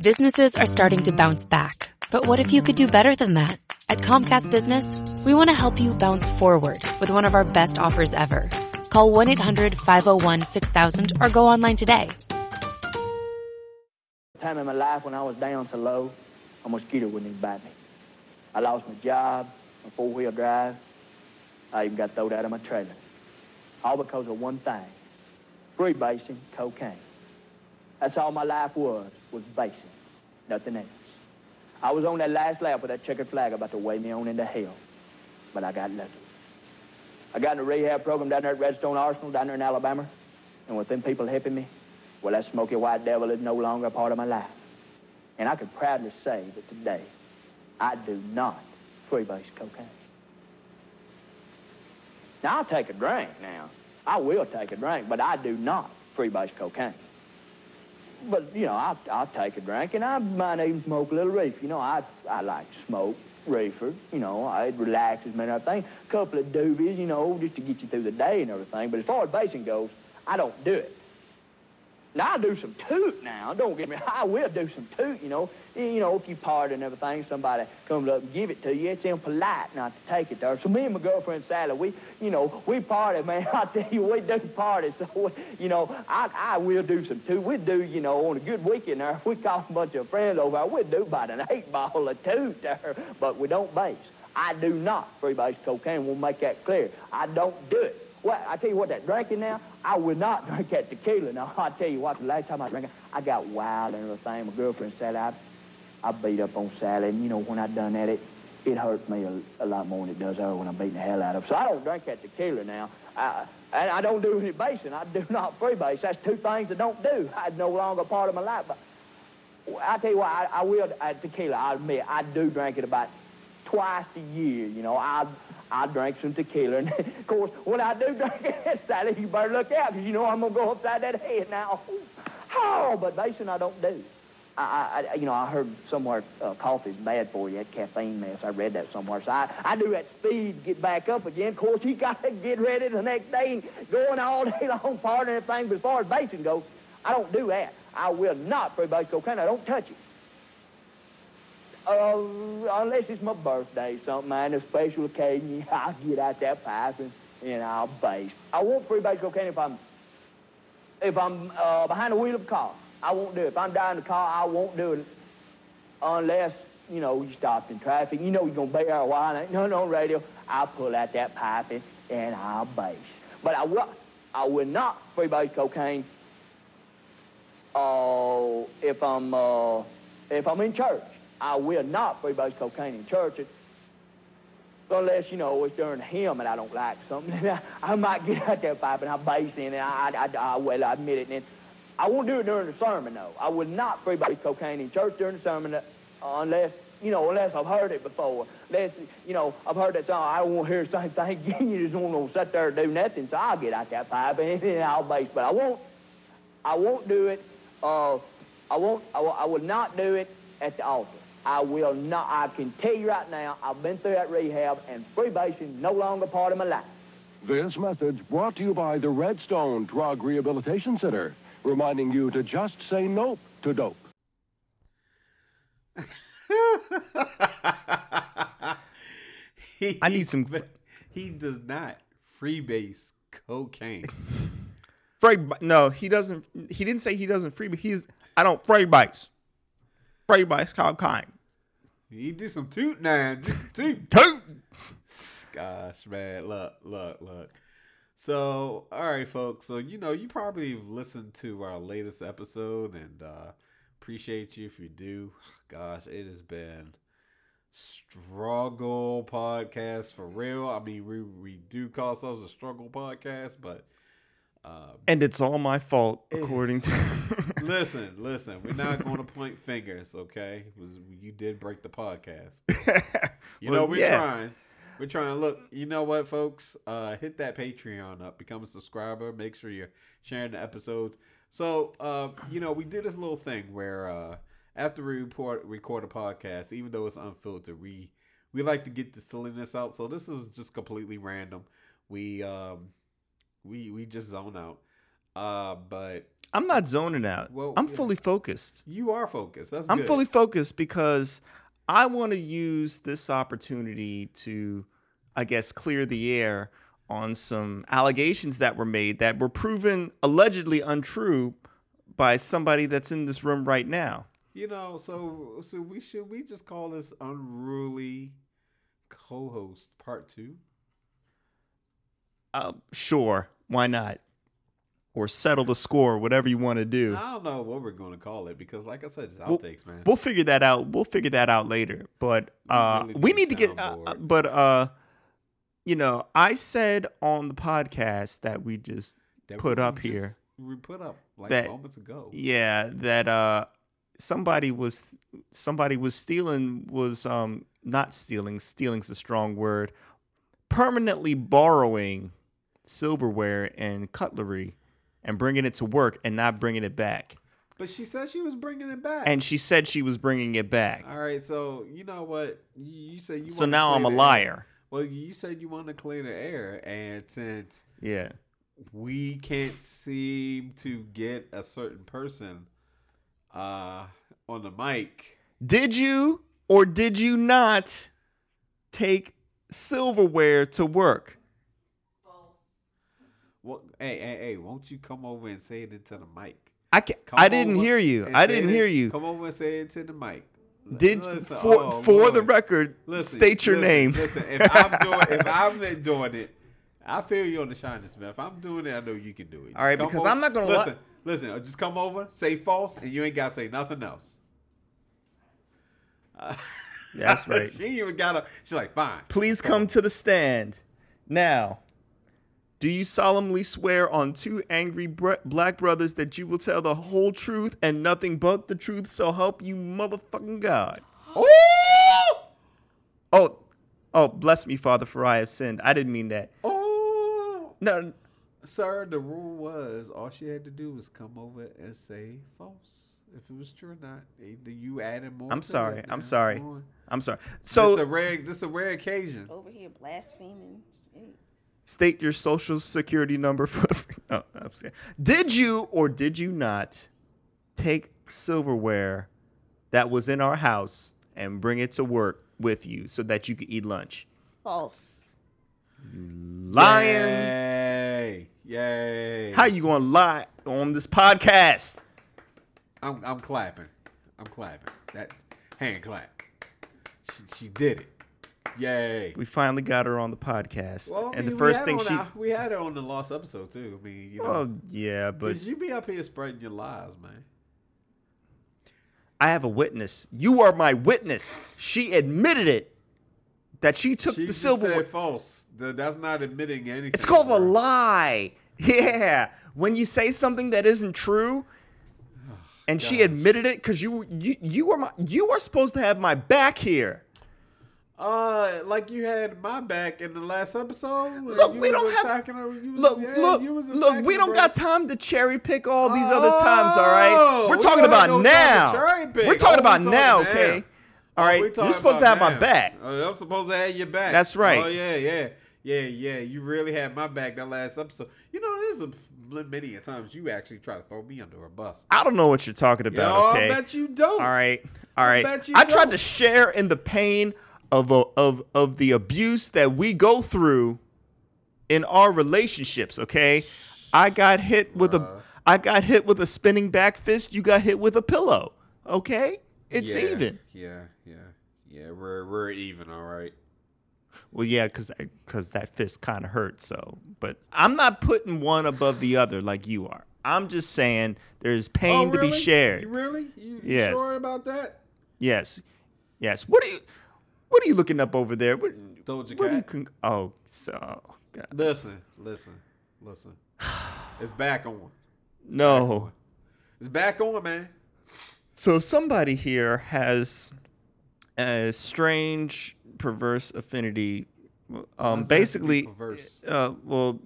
Businesses are starting to bounce back. But what if you could do better than that? At Comcast Business, we want to help you bounce forward with one of our best offers ever. Call 1-800-501-6000 or go online today. time in my life when I was down so low, a mosquito wouldn't even bite me. I lost my job, my four-wheel drive. I even got thrown out of my trailer. All because of one thing, freebasing cocaine. That's all my life was, was basing, nothing else. I was on that last lap with that checkered flag about to weigh me on into hell, but I got lucky. I got in a rehab program down there at Redstone Arsenal down there in Alabama, and with them people helping me, well, that smoky white devil is no longer a part of my life. And I can proudly say that today, I do not freebase cocaine. Now, I'll take a drink now. I will take a drink, but I do not freebase cocaine. But, you know, I'll, I'll take a drink, and I might even smoke a little reefer. You know, I, I like to smoke reefer. You know, it relaxes me and everything. A couple of doobies, you know, just to get you through the day and everything. But as far as basing goes, I don't do it. Now I do some toot now. Don't get me. I will do some toot. You know. You know, if you party and everything, somebody comes up and give it to you. It's impolite not to take it there. So me and my girlfriend Sally, we, you know, we party, man. I tell you, we do party. So we, you know, I, I will do some toot. We do, you know, on a good weekend there. We call a bunch of friends over. We do about an eight ball of toot there, but we don't base. I do not freebase cocaine. We'll make that clear. I don't do it. Well, I tell you what, that drinking now, I will not drink that tequila. Now, I tell you what, the last time I drank it, I got wild and everything. My girlfriend said I, I beat up on Sally, and you know, when I done that, it, it hurt me a, a lot more than it does her when I'm beating the hell out of her. So I don't drink that tequila now. I, and I don't do any basing. I do not freebase. That's two things I don't do. It's no longer part of my life. But I tell you what, I, I will, uh, tequila, I admit, I do drink it about twice a year. You know, I I drank some tequila. And of course, when I do drink it, Sally, you better look out because you know I'm going to go upside that head now. Oh, but basing I don't do. I, I, you know, I heard somewhere uh, coffee's bad for you, that caffeine mess. I read that somewhere. So I, I do that speed get back up again. Of course, you got to get ready the next day and going all day long, partying and everything. But as far as basing goes, I don't do that. I will not freebase cocaine. I don't touch it. Uh, unless it's my birthday, something, man, a special occasion, I'll get out that pipe and, and I'll base. I won't freebase cocaine if I'm if I'm uh, behind the wheel of a car. I won't do it. If I'm driving the car, I won't do it unless, you know, you stopped in traffic. You know you're going to be there a while. Ain't nothing on radio. I'll pull out that pipe and, and I'll base. But I will, I will not freebase cocaine uh, if I'm uh, if I'm in church. I will not freebase cocaine in church unless, you know, it's during hymn and I don't like something. I might get out there pipe and I bass in and I, I, I, I, I admit it. And I won't do it during the sermon, though. I will not freebase cocaine in church during the sermon uh, unless, you know, unless I've heard it before. Unless, you know, I've heard that song. I don't want to hear the same thing. You just won't sit there and do nothing. So I'll get out that pipe and, I'll bass. But I won't, I won't do it. Uh, I won't, I, I will not do it at the altar. I will not, I can tell you right now, I've been through that rehab and freebasing no longer part of my life. This message brought to you by the Redstone Drug Rehabilitation Center, reminding you to just say nope to dope. he, I need some- He does not freebase cocaine. Free, no, he doesn't. He didn't say he doesn't free, but he's. I don't free bites. Free bites cocaine. You do some toot now. Do some toot. Toot. Gosh, man. Look, look, look. So, all right, folks. So, you know, you probably listened to our latest episode and uh appreciate you if you do. Gosh, it has been struggle podcast for real. I mean, we we do call ourselves a struggle podcast, but um, And it's all my fault, according to. listen, listen, we're not going to point fingers, okay? Was- You did break the podcast. You know, we're yeah. trying. We're trying to look. You know what, folks? Uh, hit that Patreon up. Become a subscriber. Make sure you're sharing the episodes. So, uh, you know, we did this little thing where uh, after we report record a podcast, even though it's unfiltered, we we like to get the silliness out. So this is just completely random. We um, we we just zone out. Uh, but I'm not zoning out. Well, I'm yeah. fully focused. you are focused. That's I'm good. fully focused because I want to use this opportunity to, I guess, clear the air on some allegations that were made that were proven allegedly untrue by somebody that's in this room right now. You know, so so we should we just call this unruly co-host part two. Uh, sure, why not? Or settle the score, whatever you want to do. I don't know what we're going to call it because, like I said, it's Well, outtakes, man. We'll figure that out. We'll figure that out later. But uh, we need need to get. Uh, uh, but uh, you know, I said on the podcast that we just That put we up just- here. We put up like that- moments ago. Yeah, that uh somebody was somebody was stealing was um not stealing, stealing's a strong word. Permanently borrowing silverware and cutlery and bringing it to work and not bringing it back. But she said she was bringing it back. And she said she was bringing it back. all right, so you know what you, you said you. So now I'm a air. liar. Well, you said you want to clear the air, and since Yeah. we can't seem to get a certain person uh on the mic, Did you or did you not take silverware to work? Well, hey, hey, hey, won't you come over and say it into the mic? I can, Come I didn't hear you. I didn't it- hear you. Come over and say it to the mic. Did listen, for oh, for the record, Listen, state your listen, name. Listen, if I'm doing, if I'm doing it, I feel you on the shyness, man. If I'm doing it, I know you can do it. All right, Just come because over- I'm not gonna li- listen. Listen, uh, just come over, say false, and you ain't gotta say nothing else. Uh, That's right. she even gotta. She's like, fine. Please come to the stand. Now, do you solemnly swear on two angry br- black brothers that you will tell the whole truth and nothing but the truth, so help you motherfucking God? Oh, oh, bless me, Father, for I have sinned. I didn't mean that. Oh, No, sir. The rule was all she had to do was come over and say false. If it was true or not, either you added more. I'm to sorry. it, I'm sorry. I'm sorry. So this a rare. This a rare occasion. Over here blaspheming. Jeez. State your social security number for. No, I'm just. Did you or did you not take silverware that was in our house and bring it to work with you so that you could eat lunch? False. Lying. Yay! Yay! How you gonna lie on this podcast? I'm I'm clapping. I'm clapping. That hand clap. She, she did it. Yay! We finally got her on the podcast, Well, I and mean, the first thing she. our- we had her on the lost episode too. I mean, you know, Oh yeah, but you be up here spreading your lies, man. I have a witness. You are my witness. She admitted it that she took She the silverware. said false. That's not admitting anything. It's called a lie. Yeah. When you say something that isn't true, and she admitted it, because you you you are my you are supposed to have my back here. Uh, like you had my back in the last episode. Look, we don't have- her. Was, Look, yeah, look, look. We don't bro. got time to cherry pick all these other times. All right, Oh, we're we talking about no now. We're talking Oh, about now, now. okay? All Oh, right, you're supposed to have my back. Uh, I'm supposed to have your back. That's right. Oh yeah, yeah, yeah, yeah. You really had my back that last episode. You know, there's a many a times you actually try to throw me under a bus. I don't know what you're talking Yo, about. okay. I bet you don't. All right, all I bet you I tried to share in the pain of a, of of the abuse that we go through in our relationships. Okay, I got hit with a Bruh. Got hit with a spinning back fist. You got hit with a pillow. Okay, it's Yeah, even. Yeah, yeah, yeah. We're we're even. All right. Well, yeah, because because that fist kind of hurt. So, but I'm not putting one above the other like you are. I'm just saying there's oh, pain oh, to be shared. Really? You, Yes. sure about that? Yes, yes. What are you What are you looking up over there? What, Doja what are you con- oh, so God. Listen, listen, listen. It's back on. no. It's back on, man. So somebody here has a strange, perverse affinity. Um, does it have to be basically, perverse? uh, well,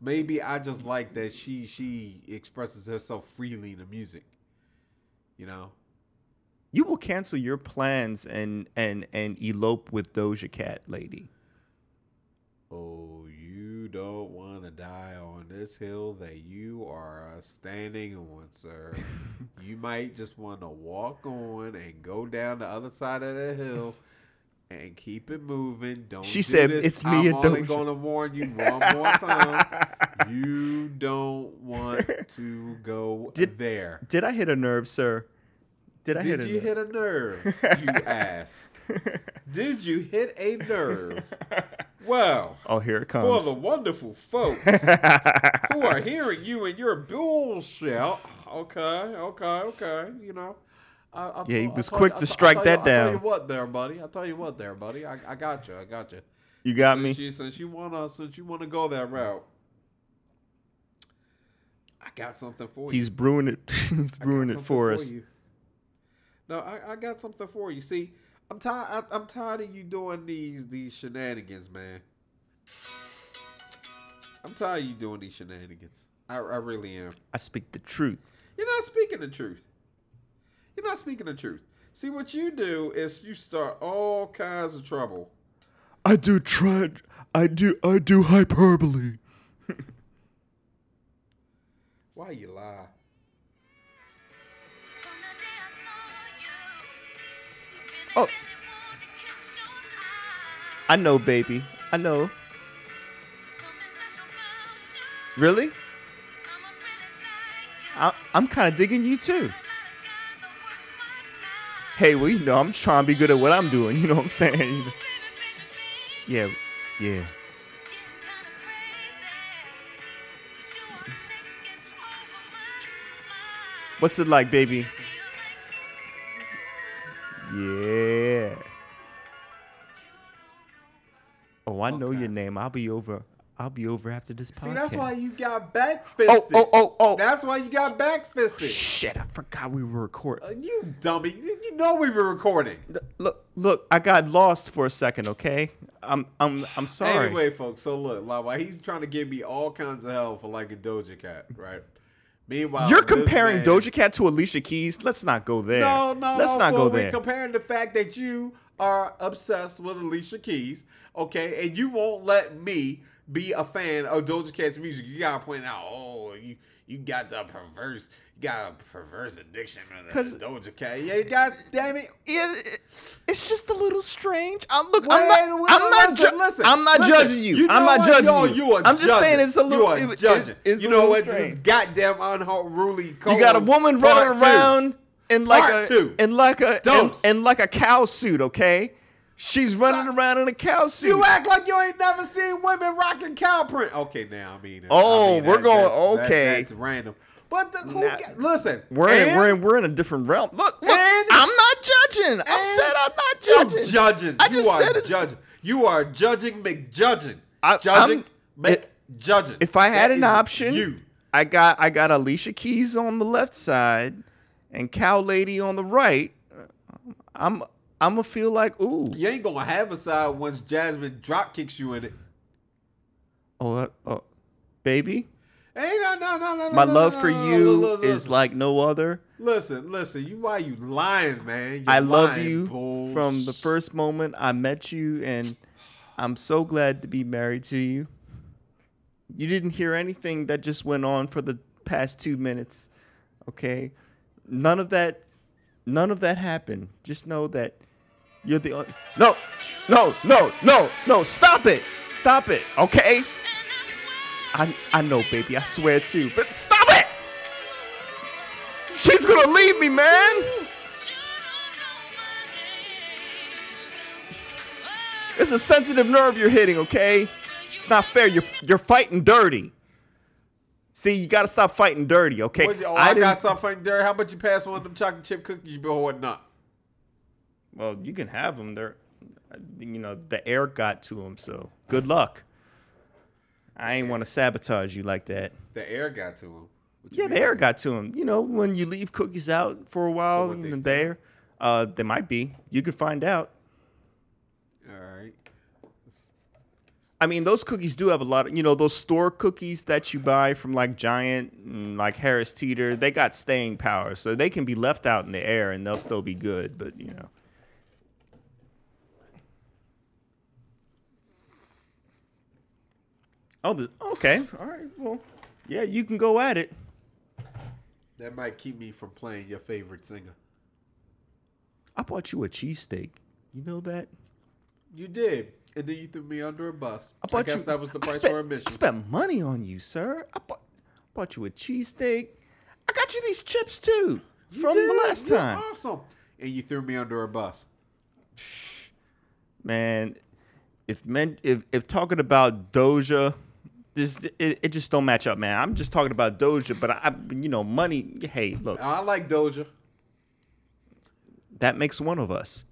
Maybe I just like that she she expresses herself freely in the music. You know. You will cancel your plans and and and elope with Doja Cat, lady. Oh, you don't want to die on this hill that you are uh, standing on, sir. you might just want to walk on and go down the other side of the hill and keep it moving. Don't. She do said, this. "It's me I'm only going to warn you one more time. you don't want to go Did- there. Did I hit a nerve, sir? Did I hit Did a you nerve? hit a nerve? You ask. Did you hit a nerve? Well, Oh, here it comes. for the wonderful folks who are hearing you and your bullshit. Okay, okay, okay. You know. I, I Yeah, he told- I was quick you- to strike tell you- that I tell down. you what, there, buddy. I tell you what, there, buddy. I, I got you. I got you. you got since me. You, since you wanna, since you wanna go that route, I got something for you. He's brewing it. He's brewing it something for us. you. No, I, I got something for you. See, I'm tired. I'm tired of you doing these these shenanigans, man. I'm tired of you doing these shenanigans. I, I really am. I speak the truth. You're not speaking the truth. You're not speaking the truth. See, what you do is you start all kinds of trouble. I do try. I do. I do hyperbole. Why you lie? Oh. I know, baby. I know. Really? I, I'm kind of digging you too. Hey, well, you know, I'm trying to be good at what I'm doing. You know what I'm saying? Yeah, yeah. What's it like, baby? Yeah. Oh, I know Okay. your name. I'll be over. I'll be over after this podcast. See, that's why you got backfisted. Oh, oh, oh, oh. That's why you got backfisted. Shit, I forgot we were recording. Uh, you dummy. You you know we were recording. Look, look, I got lost for a second. Okay, I'm, I'm, I'm sorry. Anyway, folks, so look, like, while he's trying to give me all kinds of hell for like a Doja Cat, right? Meanwhile, You're comparing man- Doja Cat to Alicia Keys. Let's not go there. No, no, Let's no, not go there. We're comparing the fact that you are obsessed with Alicia Keys, okay, and you won't let me be a fan of Doja Cat's music. You gotta point out, oh, you you got the perverse, you got a perverse addiction to 'Cause- Doja Cat. Yeah, god damn it. It- it's just a little strange. I'm look. Wait, I'm not. wait, I'm not. listen, ju- listen, I'm not listen. judging you. I'm not what? judging Yo, you. you I'm just judging. saying it's a little. You it- judging. it's you know what? strange. This goddamn unruly. You got a woman running around in like Part a two. in like a in, in like a cow suit. Okay, she's running around in a cow suit. You act like you ain't never seen women rocking cow print. Okay, now I mean. Oh, I mean, we're that- going- that's- that- okay. that's random. But the, who Now- listen, we're in we're in we're in a different realm. Look, look And- I'm not judging. I and said I'm not judging. you're judging. I you just are said it. judging. You are judging McJudging. I- judging McJudging. If I had That an option, you. I got I got Alicia Keys on the left side and Cow Lady on the right. I'm I'm gonna feel like ooh. You ain't gonna have a side once Jasmine drop kicks you in it. Oh, uh, oh, baby, Hey, no, no, no, no. my no, love no, for no, you is like no other. Listen, listen. You why you lying, man? You're I love lying, you from the first moment I met you, and I'm so glad to be married to you. You didn't hear anything that just went on for the past two minutes, okay? None of that, none of that happened. Just know that you're the on- no, no, no, no, no. Stop it, stop it, okay? I I know, baby. I swear to, but stop it. She's gonna leave me, man. It's a sensitive nerve you're hitting, okay? It's not fair. You're you're fighting dirty. See, you gotta stop fighting dirty, okay? Oh, I, didn't- got something there. How about you pass one of them chocolate chip cookies you been hoarding up? Well, you can have them. They're, you know, the air got to them, so good luck. I ain't want to sabotage you like that. The air got to him. You Yeah, the air got to him. You know, when you leave cookies out for a while what, they in stink? the air, uh, they might be. You could find out. All right. I mean, those cookies do have a lot of, you know, those store cookies that you buy from like Giant and like Harris Teeter, they got staying power. So they can be left out in the air and they'll still be good, but you know. Oh, the, okay. All right. Well, Yeah, you can go at it. That might keep me from playing your favorite singer. I bought you a cheesesteak. You know that? You did, and then you threw me under a bus. I bought guess you. that was the price spent, for admission. I spent money on you, sir. I bought, bought you a cheesesteak. I got you these chips too You from did. the last You're time. Awesome. And you threw me under a bus. Man, if men, if if talking about Doja, this it, it just don't match up, man. I'm just talking about Doja, but I, I you know, money. Hey, look, I like Doja. that makes one of us.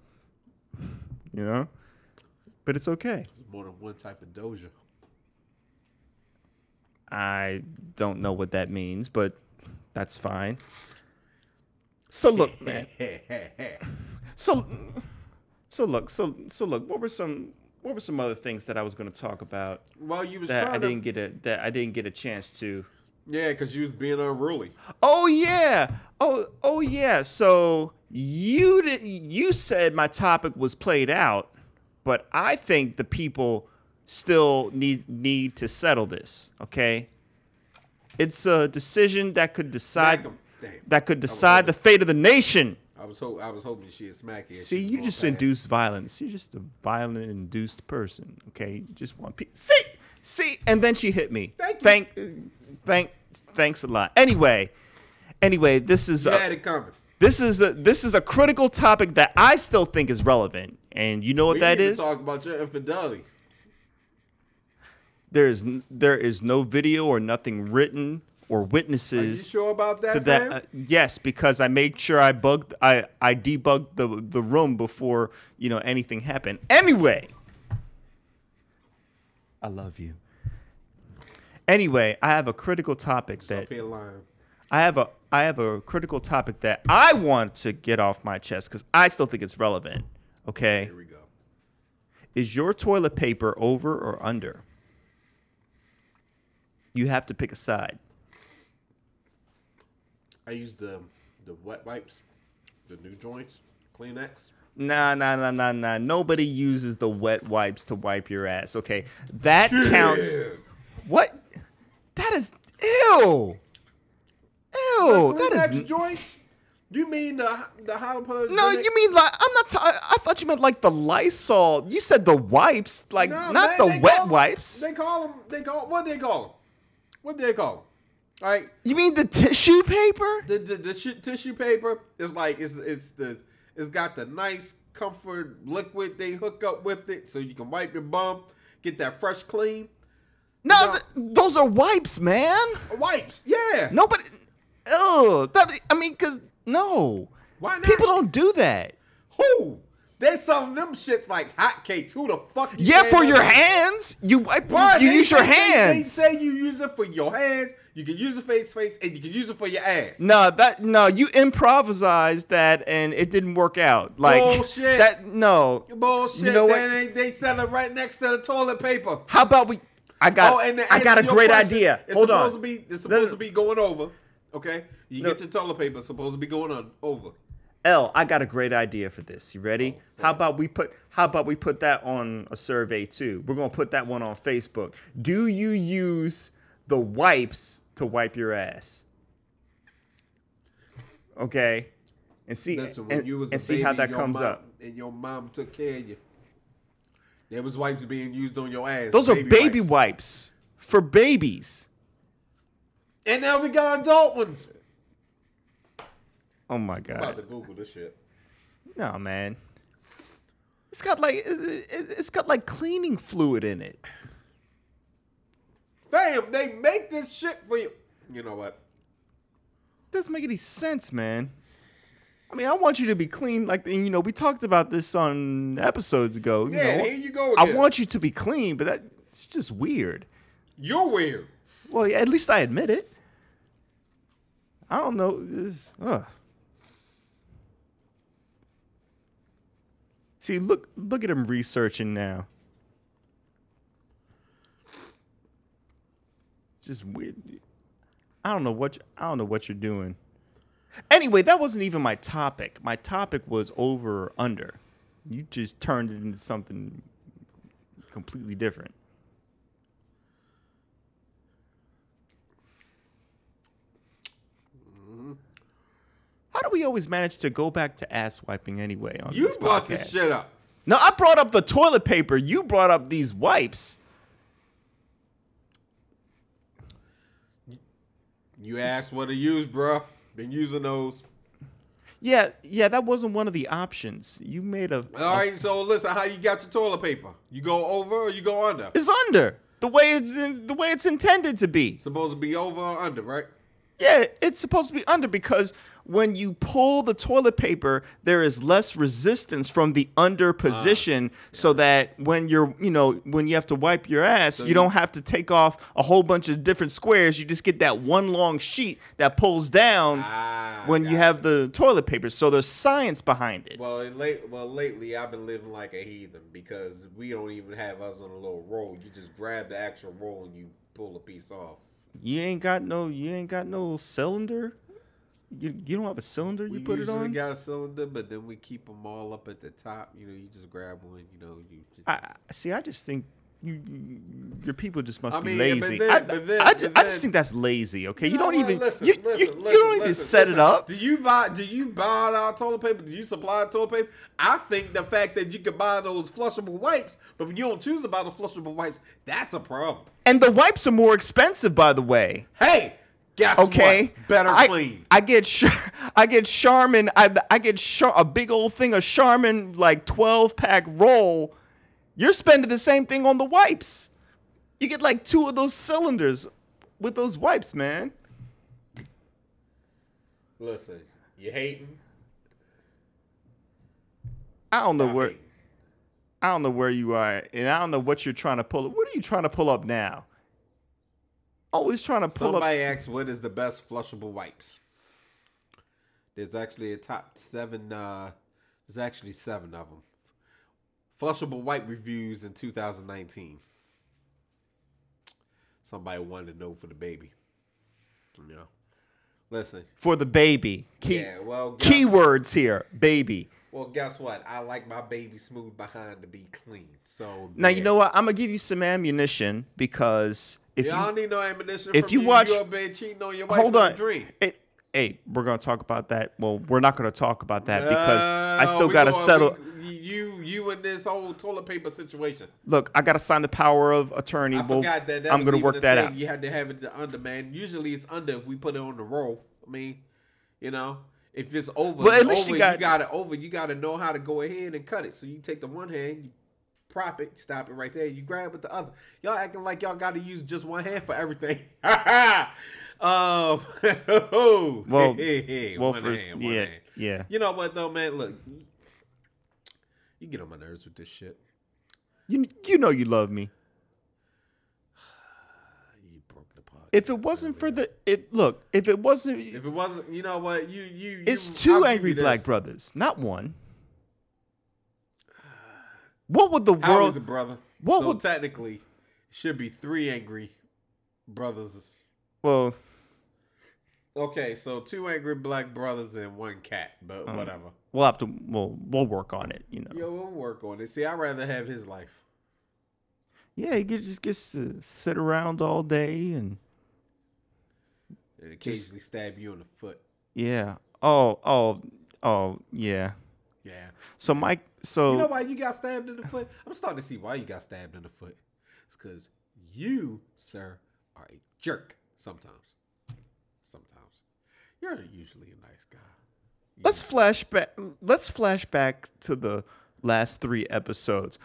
You know, but it's okay. There's more than one type of Doja. I don't know what that means, but that's fine. So look, man. So, so look, so so look. What were some what were some other things that I was going to talk about well, you was that trying I to. didn't get a that I didn't get a chance to? Yeah, because you was being unruly. Oh yeah. Oh oh yeah. So you did, you said my topic was played out, but I think the people still need need to settle this. Okay. It's a decision that could decide Smack 'em. Damn. that could decide the fate of the nation. I was hope I was hoping she'd smack you. See, you just induced. induce violence. You're just a violent induced person. Okay, you just want peace. See, see, and then she hit me. Thank you. Thank, thank, thanks a lot. Anyway, anyway, this is You a, had it coming. this is a this is a critical topic that I still think is relevant. And you know what we that is? Talk about your infidelity. There is there is no video or nothing written or Are you witnesses. sure about that? to that uh, yes because i made sure i bugged i i debugged the the room before you know anything happened anyway i love you anyway i have a critical topic that i have a i have a critical topic that i want to get off my chest because i still think it's relevant okay Here we go. is your toilet paper over or under you have to pick a side I use the the wet wipes, the new joints, Kleenex. Nah, nah, nah, nah, nah. Nobody uses the wet wipes to wipe your ass. Okay, that counts. What? That is ew. Ew. That is joints. You mean the the jalapeno? No, you mean like I'm not. I thought you meant like the Lysol. You said the wipes, like No, not man, the wet wipes. They call them. They call what they call them? What do they call them? Right, You mean the tissue paper? the the, the shi- tissue paper is like it's it's the it's got the nice comfort liquid they hook up with it so you can wipe your bum, get that fresh clean. No, th- those are wipes, man. Wipes, yeah. Nobody. Ew. That, I mean, cause no. Why not? People don't do that. Who? They selling them shits like hotcakes. Who the fuck? Yeah, for your hands. You wipe. You they use your hands. They, say you use it for your hands. You can use it for face face, and you can use it for your ass. No, that no, you improvised that and it didn't work out. Like Bullshit. that no. Bullshit. You know what? They, they sell it right next to the toilet paper. How about we I got oh, and to I got a great question, idea. It's Hold supposed on. To be, it's No, no, supposed to be going over. Okay, you No. get your toilet paper. It's supposed to be going on over. L, I got a great idea for this. You ready? Oh, how about we put how about we put that on a survey too? We're gonna put that one on Facebook. Do you use the wipes to wipe your ass? Okay. And see Listen, when and, you was and see baby, how that comes mom, up. and your mom took care of you. There was wipes being used on your ass. Those are baby wipes. wipes for babies. And now we got adult ones. Oh my god! I'm about to Google this shit. No, man. It's got like it's got like cleaning fluid in it. Fam, they make this shit for you. You know what? doesn't make any sense, man. I mean, I want you to be clean. Like, and, you know, we talked about this on episodes ago. You Yeah, know, here you go I want you to be clean, but that's just weird. You're weird. Well, yeah, at least I admit it. I don't know. This. See, look, look at him researching now. just weird. I don't know what you, I don't know what you're doing. Anyway, that wasn't even my topic. My topic was over or under. You just turned it into something completely different. How do we always manage to go back to ass wiping anyway? On you this brought podcast? this shit up. No, I brought up the toilet paper. You brought up these wipes. You asked what to use, bro. Been using those. Yeah, yeah, that wasn't one of the options. You made a. All right, so listen, how you got your toilet paper? You go over or you go under? It's under the way it's the way it's intended to be. Supposed to be over or under, right? Yeah, it's supposed to be under because when you pull the toilet paper, there is less resistance from the under position, so that when you're, you know, when you have to wipe your ass, you, you- don't have to take off a whole bunch of different squares. You just get that one long sheet that pulls down Ah, when you have the toilet paper. So there's science behind it. Well, late, well, lately I've been living like a heathen because we don't even have us on a little roll. You just grab the actual roll and you pull a piece off. You ain't got no, you ain't got no cylinder. You you don't have a cylinder. You we put it on. got a cylinder, but then we keep them all up at the top. You know, you just grab one. You know, you. Just, I see. I just think you, you your people just must I be mean, but lazy. then- I, but then- I, just, I just think that's lazy. Okay, you, know don't even Listen, you, listen, you, listen, don't even set it up. Do you buy? Do you buy our toilet paper? Do you supply toilet paper? I think the fact that you can buy those flushable wipes, but when you don't choose to buy the flushable wipes, that's a problem. And the wipes are more expensive, by the way. Hey, guess Okay, what? Better I, clean. I get Char- I get Charmin. I I get Char- a big old thing of Charmin like twelve pack roll. You're spending the same thing on the wipes. You get like two of those cylinders with those wipes, man. Listen, you hating? I don't know Stop where. hating. I don't know where you are, and I don't know what you're trying to pull up. What are you trying to pull up now? Always trying to pull up. Somebody asked what is the best flushable wipes. There's actually a top seven. Uh, there's actually seven of them. Flushable wipe reviews in 2019. Somebody wanted to know for the baby. You know, listen. for the baby. Key, Yeah, well, keywords here, baby. well, guess what? I like my baby smooth behind to be clean. So Now you know what? I'm gonna give you some ammunition because if Y'all you need no ammunition. if you you watch- you there cheating on your wife hold on, dream. It- hey, we're gonna talk about that. Well, we're not gonna talk about that because I still gotta going- settle. we- you, you, and this whole toilet paper situation. Look, I gotta sign the power of attorney. I Well, forgot that. that I'm gonna work that thing. out. You had to have it under, man. Usually it's under if we put it on the roll. I mean, you know, if it's over, Well, at least you over, got- got it over. You got to know how to go ahead and cut it. So you take the one hand, you prop it, stop it right there. You grab with the other. Y'all acting like y'all got to use just one hand for everything. um, Well, well, one for hand, yeah, hand. yeah. You know what though, man? Look, you get on my nerves with this shit. You you know you love me. You broke the podcast. If it wasn't for the it look, if it wasn't, If it wasn't, you know what? You you. it's 2 angry black brothers, not one. What would the world? is it, brother? What so would- technically, should be three angry brothers. well, Okay, so two angry black brothers and one cat, but Uh. whatever. we'll have to we'll we'll work on it. You know. Yo, we'll work on it. See, I'd rather have his life. Yeah, he just gets to sit around all day and And occasionally stab you in the foot. yeah. Oh, oh, oh, yeah. Yeah. So Mike, so You know why you got stabbed in the foot? I'm starting to see why you got stabbed in the foot. It's because you, sir, are a jerk sometimes. Sometimes. You're usually a nice guy. You- let's flash back. Let's flash back to the last three episodes.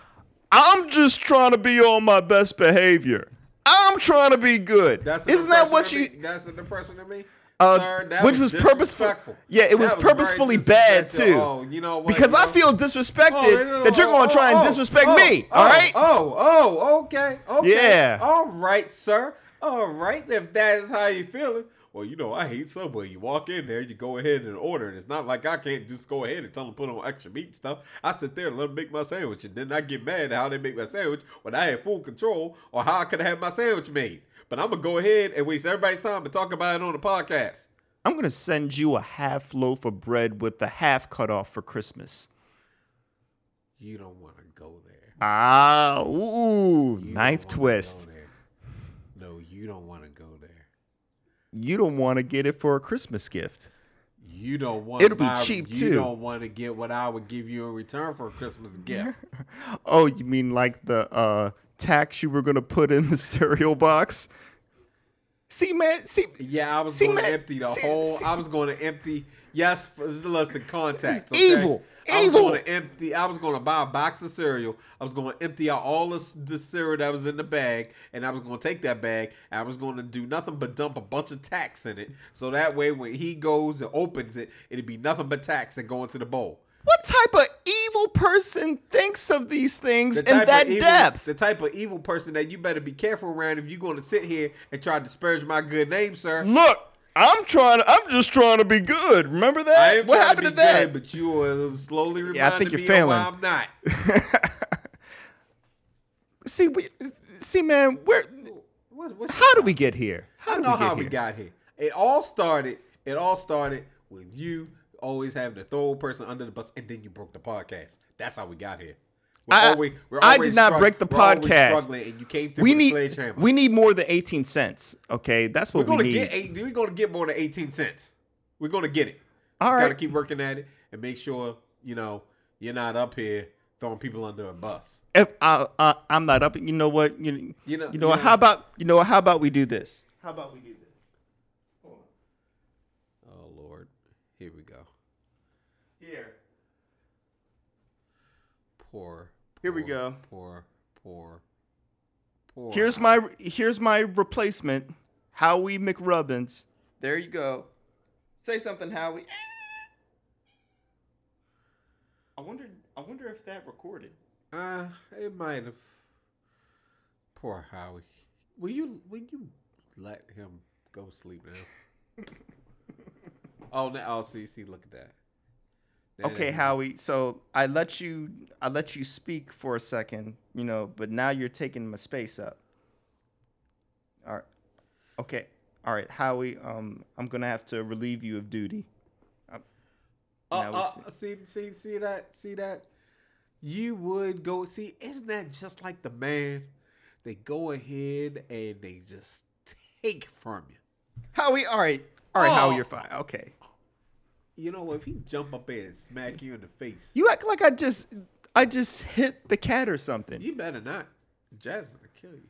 I'm just trying to be on my best behavior. I'm trying to be good. That's Isn't that what you? That's the impression of me. Uh, Sir, which was, purposeful. Yeah, it That was purposefully bad too. Oh, you know what? because you I feel disrespected Oh, no, no, that you're oh, going to try and oh, disrespect oh, me. Oh, all right? Oh, oh, okay, okay. Yeah. All right, sir. All right. If that is how you feeling, well, you know, I hate Subway. You walk in there, you go ahead and order, and it's not like I can't just go ahead and tell them to put on extra meat and stuff. I sit there and let them make my sandwich, and then I get mad at how they make my sandwich when I had full control or how I could have my sandwich made. But I'm gonna go ahead and waste everybody's time and talk about it on the podcast. I'm going to send you a half loaf of bread with the half cut off for Christmas. You don't want to go there. Ah, ooh, You knife don't wanna go twist. No, you don't want to go there. You don't want to get it for a Christmas gift. You don't want It'll be my- cheap, You too. don't want to get what I would give you in return for a Christmas gift. Oh, you mean like the uh, tacks you were gonna put in the cereal box? See, man. See, Yeah, I was See, going to empty the see- whole. see- I was going to empty. Yes, for, listen, context. It's okay? evil, I was going to empty. I was going to buy a box of cereal. I was going to empty out all the, s- the cereal that was in the bag, and I was going to take that bag. And I was going to do nothing but dump a bunch of tacks in it, so that way when he goes and opens it, it'd be nothing but tacks and go into the bowl. What type of evil person thinks of these things The in that evil, depth? The type of evil person that you better be careful around if you're going to sit here and try to disparage my good name, sir. Look, I'm trying. I'm just trying to be good. Remember that? What happened to, be that? good, but you are slowly reminding Yeah, I think you're me failing. I'm not. see, we, see, man. Where? What, How do we get here? How I know we how we got here. It all started. It all started with you always having to throw a person under the bus, and then you broke the podcast. That's how we got here. We're I- always, we're I did not strugg- break the podcast. struggling, and you came through We need sledgehammer. we need more than 18 cents. Okay, that's We're what we gonna need. get eight. We're gonna get more than eighteen cents. We're gonna get it. All Just gotta keep working at it and make sure you know you're not up here throwing people under a bus. if I, uh, I'm not up, you know what? You, You know- you know you know- How about you know? How about we do this? How about we do this? Oh Lord, here we go. Here. Poor. Here we go. Poor. Poor. Poor. Here's my here's my replacement, Howie McRubbins. There you go. Say something, Howie. I wonder. I wonder if that recorded. Uh, it might have. Poor Howie. Will you? Will you let him go sleep now? oh, now oh, see, see, look at that. Okay, Howie. So I let you I let you speak for a second, you know, but now you're taking my space up. All right. Okay. All right, Howie. Um, I'm gonna have to relieve you of duty. Uh, Now we uh, see- see, see, see that, see that. You would go see. Isn't that just like the man? They go ahead and they just take from you. Howie. All right. All right, Howie. Oh. You're fine. Okay. You know, if he jump up there and smack you in the face, You act like I just I just hit the cat or something. you better not. Jasmine will kill you.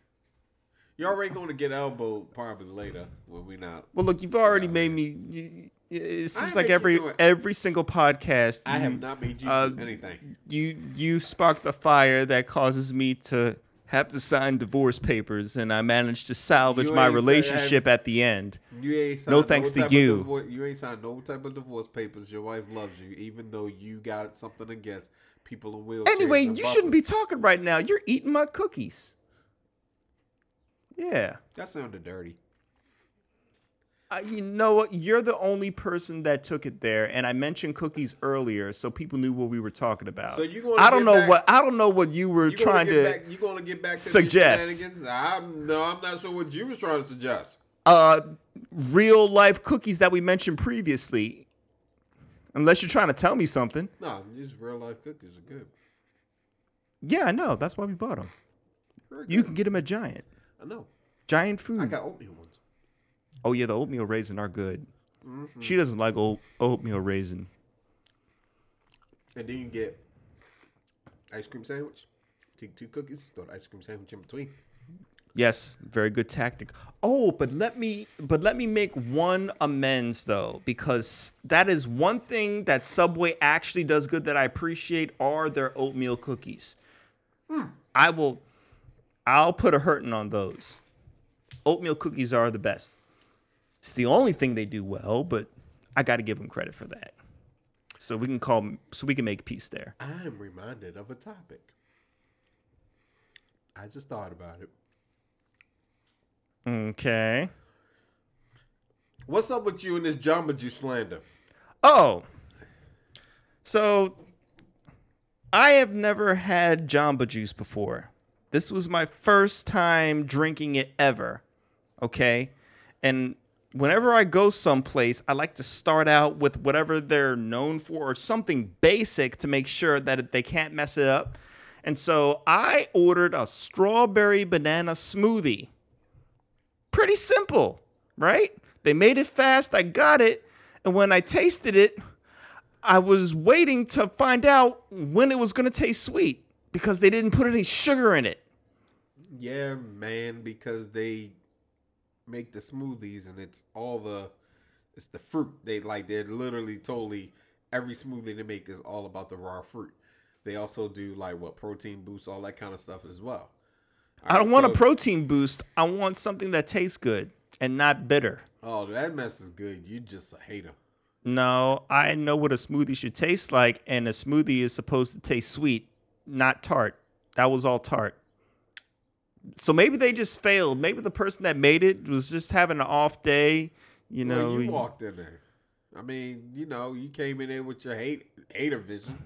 You're already going to get elbowed probably later when we not. Well, look, you've already made me. you- It seems like every every single podcast. I have not made you uh, do anything. you you spark the fire that causes me to have to sign divorce papers, and I managed to salvage my relationship at the end. You ain't no thanks to you. divorce- you ain't signed no type of divorce papers. Your wife loves you, even though you got something against people in wheelchairs. Anyway, you shouldn't be talking right now. You're eating my cookies. Yeah. That sounded dirty. Uh, you know what? You're the only person that took it there, and I mentioned cookies earlier, so people knew what we were talking about. So you gonna I don't know back- what I don't know what you were You trying to. back, you gonna get back to suggest. I'm no, I'm not sure what you was trying to suggest. uh real life cookies that we mentioned previously. Unless you're trying to tell me something. No, these real life cookies are good. Yeah, I know. That's why we bought them. You can get them at Giant. I know. Giant Food. I got oatmeal ones. Oh yeah, the oatmeal raisin are good. Mm-hmm. She doesn't like oat, oatmeal raisin. And then you get ice cream sandwich. Take two cookies, throw the ice cream sandwich in between. Yes, very good tactic. Oh, but let me but let me make one amends though, because that is one thing that Subway actually does good that I appreciate are their oatmeal cookies. I will I'll put a hurting on those. Oatmeal cookies are the best. It's the only thing they do well, but I got to give them credit for that. So we can call so we can make peace there. I am reminded of a topic. I just thought about it. Okay. What's up with you and this Jamba Juice slander? Oh. So I have never had Jamba Juice before. This was my first time drinking it ever. Okay? And whenever I go someplace, I like to start out with whatever they're known for or something basic to make sure that they can't mess it up. And so I ordered a strawberry banana smoothie pretty simple, right? They made it fast. I got it. And when I tasted it, I was waiting to find out when it was going to taste sweet because they didn't put any sugar in it. Yeah, man, because they make the smoothies and it's all the it's the fruit. They like they're literally totally every smoothie they make is all about the raw fruit. They also do like what protein boosts, all that kind of stuff as well. I don't want a protein boost. I want something that tastes good and not bitter. Oh, that mess is good. You just a hater. No, I know what a smoothie should taste like, and a smoothie is supposed to taste sweet, not tart. That was all tart. So maybe they just failed. Maybe the person that made it was just having an off day. You know, well, you walked in there. I mean, you know, you came in there with your hate hater vision.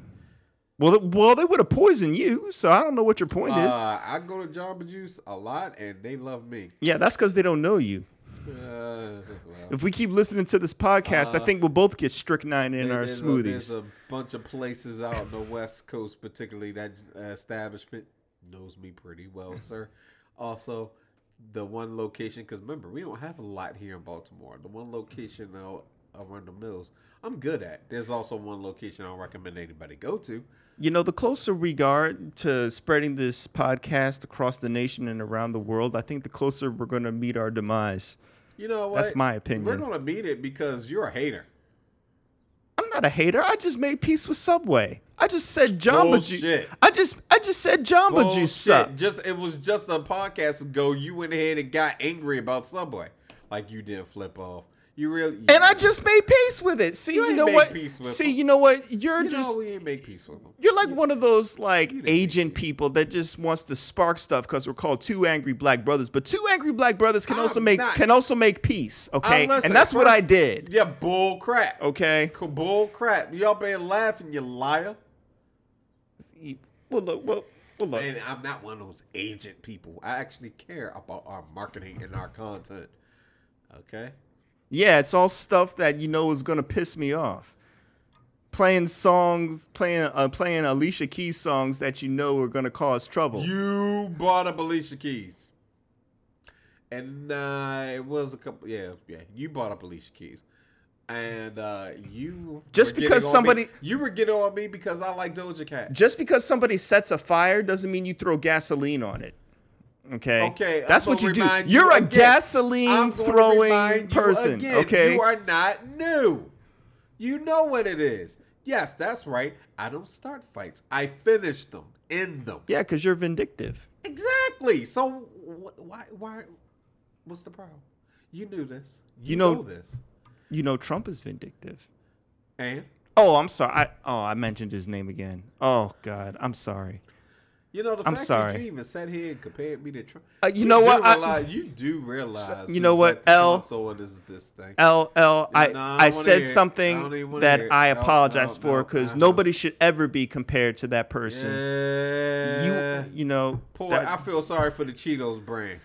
well, well, they would have poisoned you. So I don't know what your point is. Uh, I go to Jamba Juice a lot, and they love me. Yeah, that's because they don't know you. Uh, well, If we keep listening to this podcast, I think we'll both get strychnine in our there's a- smoothies. there's a bunch of places out on the West Coast, particularly that uh, establishment knows me pretty well, sir. Also, the one location, because remember, we don't have a lot here in Baltimore. The one location out around the mills, I'm good at. There's also one location I don't recommend anybody go to. You know, the closer we are to spreading this podcast across the nation and around the world, I think the closer we're going to meet our demise. You know what? That's my opinion. We're gonna meet it because you're a hater. I'm not a hater. I just made peace with Subway. I just said Jamba Juice. I just I just said Jamba Bullshit. Juice sucked. Just it was just a podcast ago. You went ahead and got angry about Subway, like you didn't flip off. You really and I just made peace with it. See, You you, know what? See, them. you know what? You're you just know we ain't make peace with them. you're like one of those like agent people that just wants to spark stuff because we're called two angry black brothers. But two angry black brothers can also I'm make not- can also make peace. Okay, and that's what I did. Yeah, bull crap. Okay. Bull crap. Y'all been laughing, you liar. Well, look. Well, well, look. And I'm not one of those agent people. I actually care about our marketing and our content. Okay. Yeah, it's all stuff that you know is gonna piss me off. Playing songs, playing uh, playing Alicia Keys songs that you know are gonna cause trouble. You brought up Alicia Keys. And uh, it was a couple, yeah, yeah. You brought up Alicia Keys, and uh, you Just because somebody- me. you were getting on me because I like Doja Cat. Just because somebody sets a fire doesn't mean you throw gasoline on it. Okay. Okay, That's what you do. You're you a again. gasoline throwing person. again, Okay. you are not new. You know what it is. Yes, that's right. I don't start fights. I finish them, end them. yeah, because you're vindictive. Exactly. So wh- why why what's the problem? You knew this. You, You know- know, this. You know Trump is vindictive. And Oh, I'm sorry. I, oh, I mentioned his name again. Oh God, I'm sorry. You know the I'm fact sorry. that you even sat here and compared me to Trump. Uh, you know do what? I- you do realize. you know what, L? So what is this thing. L L I No, I I said. I something wanna that. I apologize no, for because no, no. nobody should ever be compared to that person. Yeah. You you know Poor, that- I feel sorry for the Cheetos brand.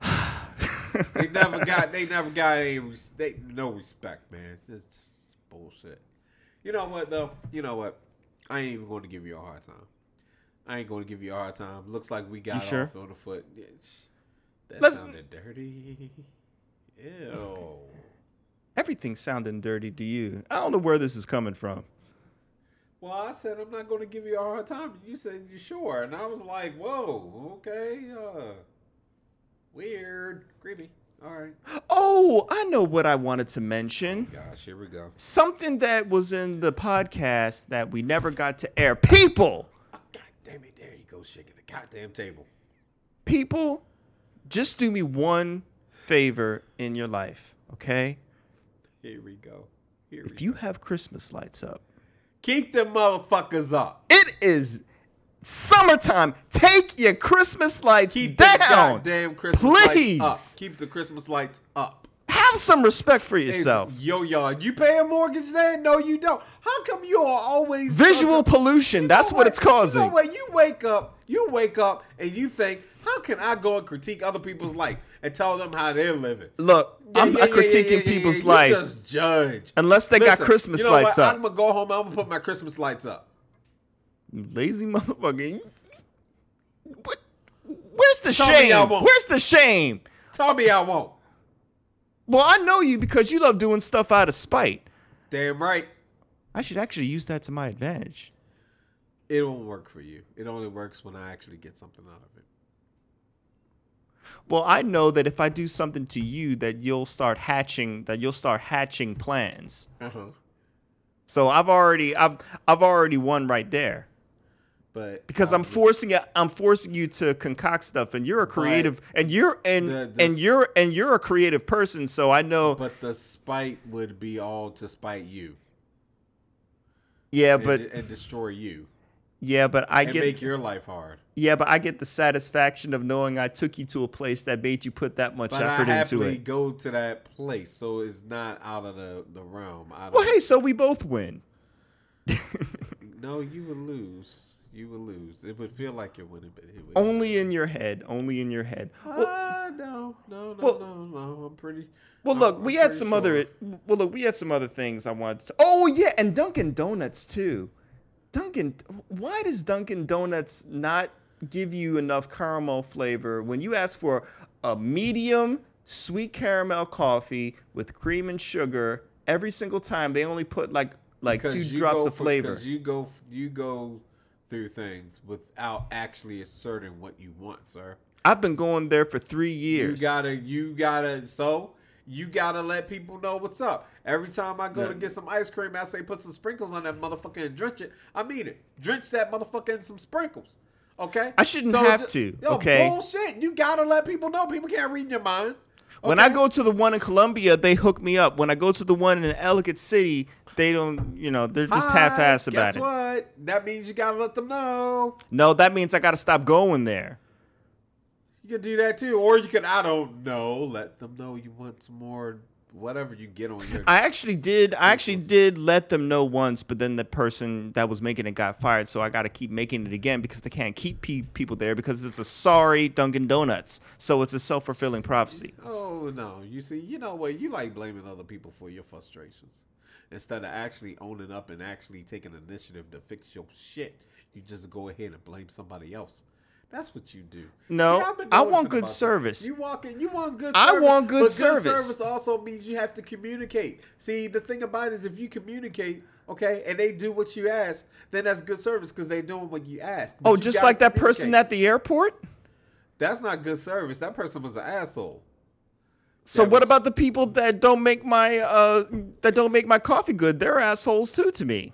they never got. They never got any. They no respect, man. It's bullshit. You know what though? You know what? I ain't even going to give you a hard time. I ain't going to give you a hard time. Looks like we got sure? off on the foot. That Let's- sounded dirty. Ew. Everything's sounding dirty to you. I don't know where this is coming from. Well, I said I'm not going to give you a hard time. You said you sure, and I was like, "Whoa, okay, uh, weird, creepy." All right. Oh, I know what I wanted to mention. Gosh, here we go. Something that was in the podcast that we never got to air. People, God damn it! There you go, shaking the goddamn table. people, just do me one favor in your life, okay? Here we go. Here we If you have Christmas lights up, keep them motherfuckers up. it is summertime. Take your Christmas lights Keep down. goddamn Christmas Please. lights up. Keep the Christmas lights up. Have some respect for yourself. Yo, y'all, you pay a mortgage there? No, you don't. How come you are always Visual pollution. You That's what it's causing. You know what? You wake up, you wake up, and you think, how can I go and critique other people's life and tell them how they're living? Look, Yeah, I'm yeah, not yeah, critiquing people's life You just judge. unless they got Christmas you know lights what? up. I'm gonna go home. I'm gonna put my Christmas lights up. Lazy motherfucker. What? Where's the Tell shame? Where's the shame? Tell me I won't. Well, I know you because you love doing stuff out of spite. Damn right. I should actually use that to my advantage. It won't work for you. It only works when I actually get something out of it. Well, I know that if I do something to you, that you'll start hatching that you'll start hatching plans. Uh-huh. So I've already I've I've already won right there. But Because I'm um, forcing it I'm forcing you to concoct stuff and you're a creative and you're and The- the and you're and you're a creative person, so I know But the spite would be all to spite you. yeah, and, but and destroy you. yeah, but I and get make your life hard. yeah, but I get the satisfaction of knowing I took you to a place that made you put that much But I effort into happily it. go to that place, so it's not out of the, the realm. I Well, hey, so we both win. no, you would lose. You would lose. It would feel like you're winning, but it would. Only in your head. Only in your head. Well, Ah, no, no, no, well- no, no. I'm pretty. Well, I'm- look, I'm we had some sure. other. Well, look, we had some other things I wanted to. Oh yeah, and Dunkin' Donuts too. Dunkin', why does Dunkin' Donuts not give you enough caramel flavor when you ask for a medium sweet caramel coffee with cream and sugar every single time? They only put like like two Because you drops of for- flavor. you go, you go through things without actually asserting what you want, sir. I've been going there for three years. You gotta, you gotta. So you gotta let people know what's up. Every time I go to get some ice cream, I say put some sprinkles on that motherfucker and drench it. I mean it. Drench that motherfucker in some sprinkles. Okay. I shouldn't have ju- to, Yo, okay? Bullshit. You gotta let people know. People can't read your mind. When I go to the one in Columbia, they hook me up. When I go to the one in Ellicott City, they don't, you know, they're just Hi, half-assed about it. what? That means you gotta let them know. No, that means I got to stop going there. You can do that too, or you can. I don't know. Let them know you want some more. Whatever you get on your. I actually did. I actually did let them know once, but then the person that was making it got fired, so I got to keep making it again because they can't keep pe- people there because it's a sorry Dunkin' Donuts. So it's a self fulfilling prophecy. Oh no! You see, you know what? You like blaming other people for your frustrations instead of actually owning up and actually taking initiative to fix your shit. You just go ahead and blame somebody else. That's what you do. No, I've I want good service. You want you want good. I service, want good but service. Good service also means you have to communicate. See, the thing about it is, if you communicate, okay, and they do what you ask, then that's good service because they're doing what you ask. But Oh, you just like that person at the airport? That's not good service. That person was an asshole. So what about the people that don't make my uh that don't make my coffee good? They're assholes too to me.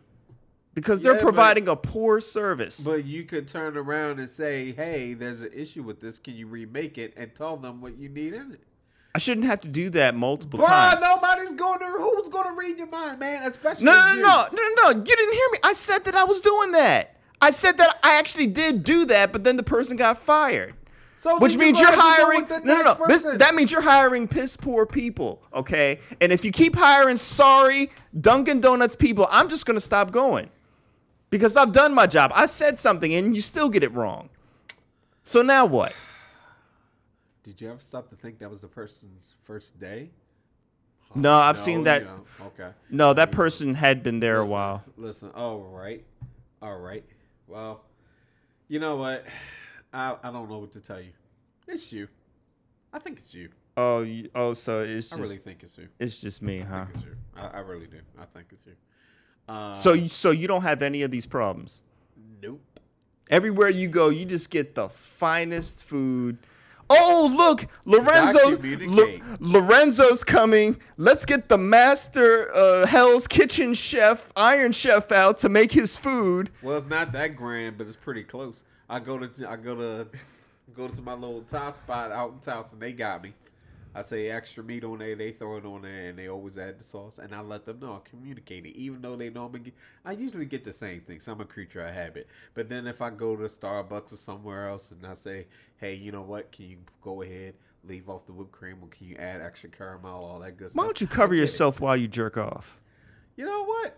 Because they're Yeah, but- providing a poor service. But you could turn around and say, "Hey, there's an issue with this. Can you remake it?" And tell them what you need in it. I shouldn't have to do that multiple Bruh, times. nobody's going to. Who's going to read your mind, man? Especially No, no, you. no, no, no, no. You didn't hear me. I said that I was doing that. I said that I actually did do that, but then the person got fired. So Which means you're you're gonna have to go hiring. No, no, next no. This, that means you're hiring piss poor people, okay? And if you keep hiring sorry Dunkin' Donuts people, I'm just gonna stop going because I've done my job. I said something and you still get it wrong. So now what? Did you ever stop to think that was the person's first day? No, I've No, seen that. don't. Okay. No, that person had been there a while. Listen. All right. All right. Well, you know what? I I don't know what to tell you. It's you. I think it's you. Oh, you, oh, so it's just. I really think it's you. it's just me, I huh? think it's you. I, I really do. I think it's you. Uh, So, you- so you don't have any of these problems. nope. Everywhere you go, you just get the finest food. Oh, look, Lorenzo, communicate. Lorenzo's coming. Let's get the master uh, Hell's Kitchen chef, Iron Chef, out to make his food. Well, it's not that grand, but it's pretty close. I go to I go to go to my little Thai spot out in Towson. They got me. I say extra meat on there. They throw it on there, and they always add the sauce. And I let them know I communicate it, even though they know I'm. I usually get the same thing. So I'm a creature of habit. But then if I go to Starbucks or somewhere else, and I say, "Hey, you know what? Can you go ahead, leave off the whipped cream, or can you add extra caramel, all that good stuff?" Why don't you cover get it. yourself while you jerk off? You know what?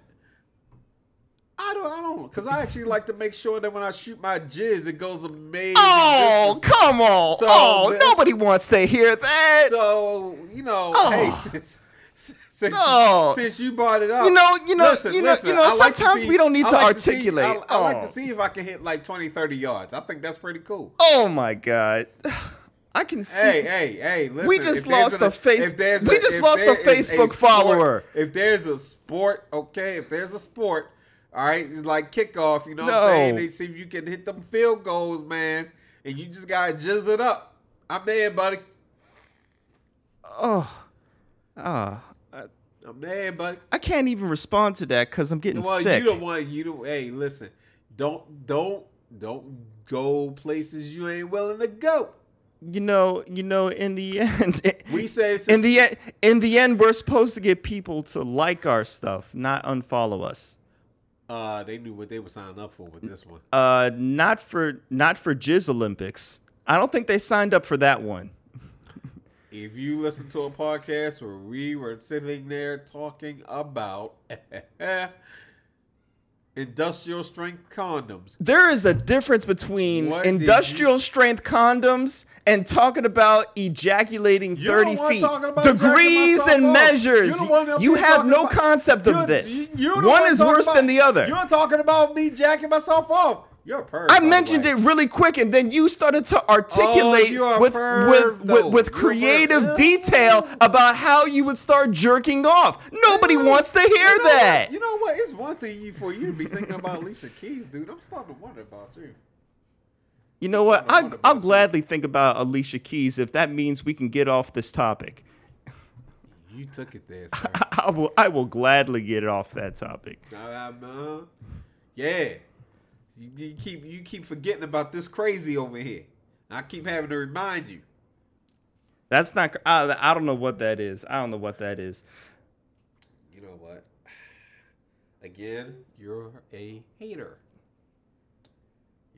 I don't, I don't, because I actually like to make sure that when I shoot my jizz, it goes amazing. Oh, distance. come on. So oh, nobody wants to hear that. So you know, Oh. hey, since, since, Oh. since you brought it up, You know- you know- listen, you know- listen, you know, I like sometimes see- we don't need I to like see- articulate. I, I like Oh. to see if I can hit like 20, 30 yards. I think that's pretty cool. Oh my god. I can see. Hey, hey, hey! Listen, We just lost an- a face- we just lost a Facebook sport- follower. If there's a sport, okay, if there's a sport, all right, it's like kickoff. You know what I'm saying? They see if you can hit them field goals, man, and you just gotta jizz it up. I'm there, buddy. Oh, ah, I'm there, buddy. I can't even respond to that because I'm getting Well, sick. you don't want you don't. Hey, listen, don't don't don't go places you ain't willing to go. you know, you know, in the end, We say in the end, in the end, we're supposed to get people to like our stuff, not unfollow us. Uh, they knew what they were signing up for with this one. Uh, not for not for Jizz Olympics. I don't think they signed up for that one. If you listen to a podcast where we were sitting there talking about industrial strength condoms, There is a difference between What industrial strength condoms and talking about ejaculating You're 30 feet. Degrees and measures. You're the one up You have no about- concept of this. you're One one is worse about- than the other. You're talking about me jacking myself off. You're a perv. I mentioned it really quick, and then you started to articulate you're with perv, with with, with You're a perv. creative detail about how you would start jerking off. Nobody You know- wants to hear you know that. You know what? It's one thing for you to be thinking about Alicia Keys, dude. I'm starting to wonder about you. You know what? I I, I'll you. gladly think about Alicia Keys if that means we can get off this topic. You took it there, sir. I will. I will gladly get off that topic. Uh, yeah. You, you keep you keep forgetting about this crazy over here. I keep having to remind you. That's not. I, I don't know what that is. I don't know what that is. You know what? Again, you're a hater.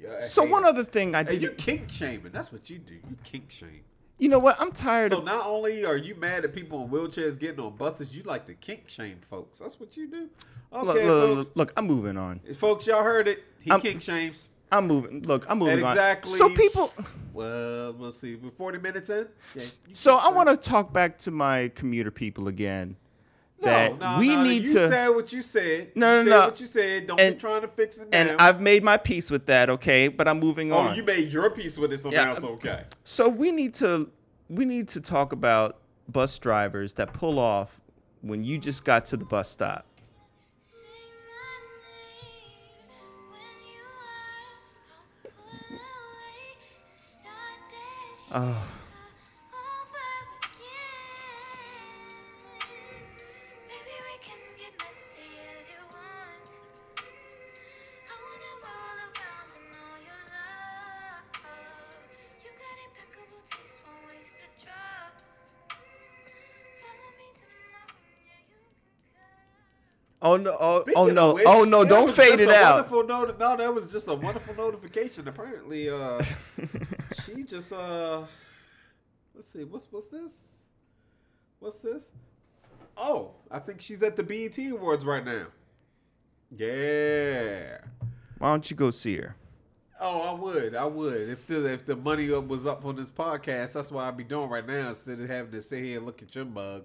You're a So one other thing I Hey, you kink shaming. That's what you do. You kink shame. You know what? I'm tired So of. not only are you mad at people in wheelchairs getting on buses, you like to kink shame folks. That's what you do. Okay, Look, look, folks. look, I'm moving on. Folks, y'all heard it. He I'm- kink shames. I'm moving. Look, I'm moving And on. exactly- So people. Well, we'll see. We're 40 minutes in. Yeah, So I want to talk back to my commuter people again. No, That no, we no, need you to. said what you said. No, you no, said no. what you said. Don't And- be trying to fix it and. I've made my peace with that. Okay, but I'm moving oh, on. Oh, you made your peace with it, so Yeah. now it's okay. So we need to we need to talk about bus drivers that pull off when you just got to the bus stop. Say Oh no! Oh, oh no! which, oh no! Don't fade it out. Noti- no, that was just a wonderful notification. Apparently, uh, she just uh, let's see, what's what's this? What's this? Oh, I think she's at the BET Awards right now. Yeah. Why don't you go see her? Oh, I would, I would. If the if the money was up on this podcast, that's what I'd be doing right now instead of having to sit here and look at your mug.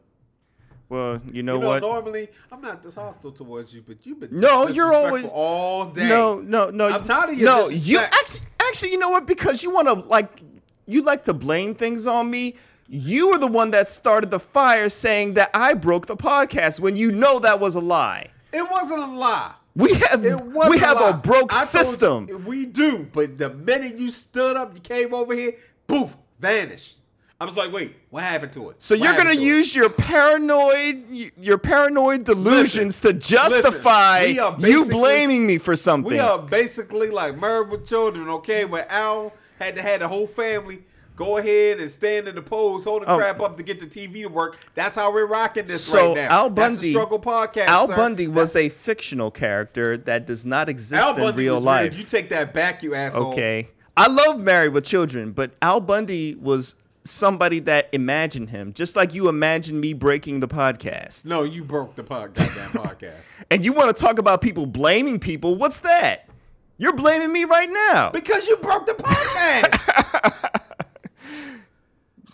Well, you know you know, what? normally I'm not this hostile towards you, but you've been No, you're always- all day. No, no, no. I'm tired of your No, you actually, actually, you know what? Because you want to like, you like to blame things on me. You were the one that started the fire, saying that I broke the podcast when you know that was a lie. It wasn't a lie. We have we have lie. a broke I system. you- we do, but the minute you stood up, you came over here, poof, vanished. I was like, wait, what happened to it? So What you're gonna to it? use your paranoid your paranoid delusions to justify are you blaming me for something. We are basically like married with children, okay? Where Al had to have the whole family go ahead and stand in the pose, hold the Oh. crap up to get the TV to work. That's how we're rocking this so right now. Al That's the Bundy, struggle podcast. Al sir. Bundy was a fictional character that does not exist Al in Bundy real life. real. You take that back, you asshole. Okay. I love Married with Children, but Al Bundy was somebody that imagined him, just like you imagined me breaking the podcast. No, you broke the pod, goddamn podcast. And you want to talk about people blaming people? What's that? You're blaming me right now. Because you broke the podcast.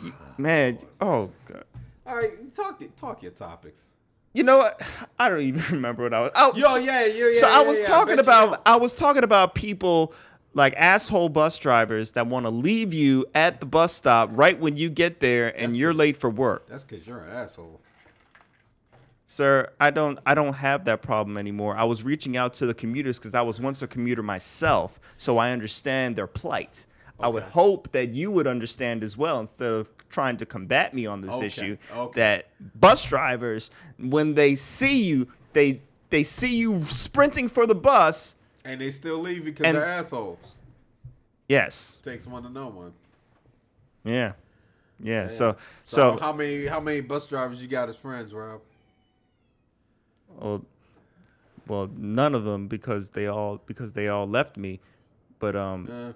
Man, oh god. All right, talk talk your topics. You know what? I don't even remember what I was. Oh, Yo, yeah, yeah, yeah. so I was yeah, talking you about. I was talking about people like asshole bus drivers that want to leave you at the bus stop right when you get there and That's you're late for work. That's because you're an asshole. Sir, I don't I don't have that problem anymore. I was reaching out to the commuters because I was once a commuter myself, so I understand their plight. I would hope that you would understand as well instead of trying to combat me on this Okay, issue. okay. That bus drivers, when they see you, they they see you sprinting for the bus. And they still leave you because they're assholes. Yes. Takes one to know one. Yeah. Yeah. So So, so, how many how many bus drivers you got as friends, Rob? well, well, none of them because they all because they all left me. But um Uh,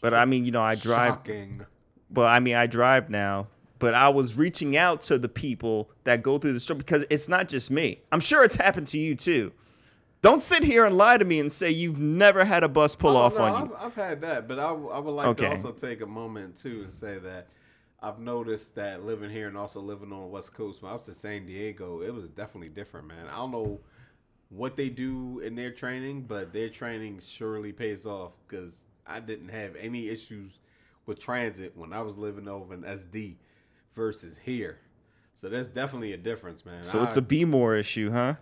but I mean, you know, I drive Shocking. but I mean, I drive now. But I was reaching out to the people that go through the store because it's not just me. I'm sure it's happened to you too. Don't sit here and lie to me and say you've never had a bus pull Oh, off no, on I've, you. I've had that, but I would like Okay. to also take a moment too and say that I've noticed that living here and also living on the West Coast. When I was in San Diego, it was definitely different, man. I don't know what they do in their training, but their training surely pays off because I didn't have any issues with transit when I was living over in SD versus here. So there's definitely a difference, man. So it's I- a be more issue, huh?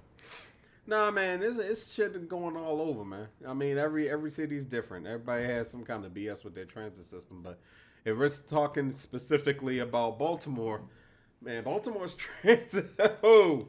Nah, man, it's, it's shit going all over, man. I mean, every every city's different. Everybody has some kind of BS with their transit system. But if we're talking specifically about Baltimore, man, Baltimore's transit. Oh,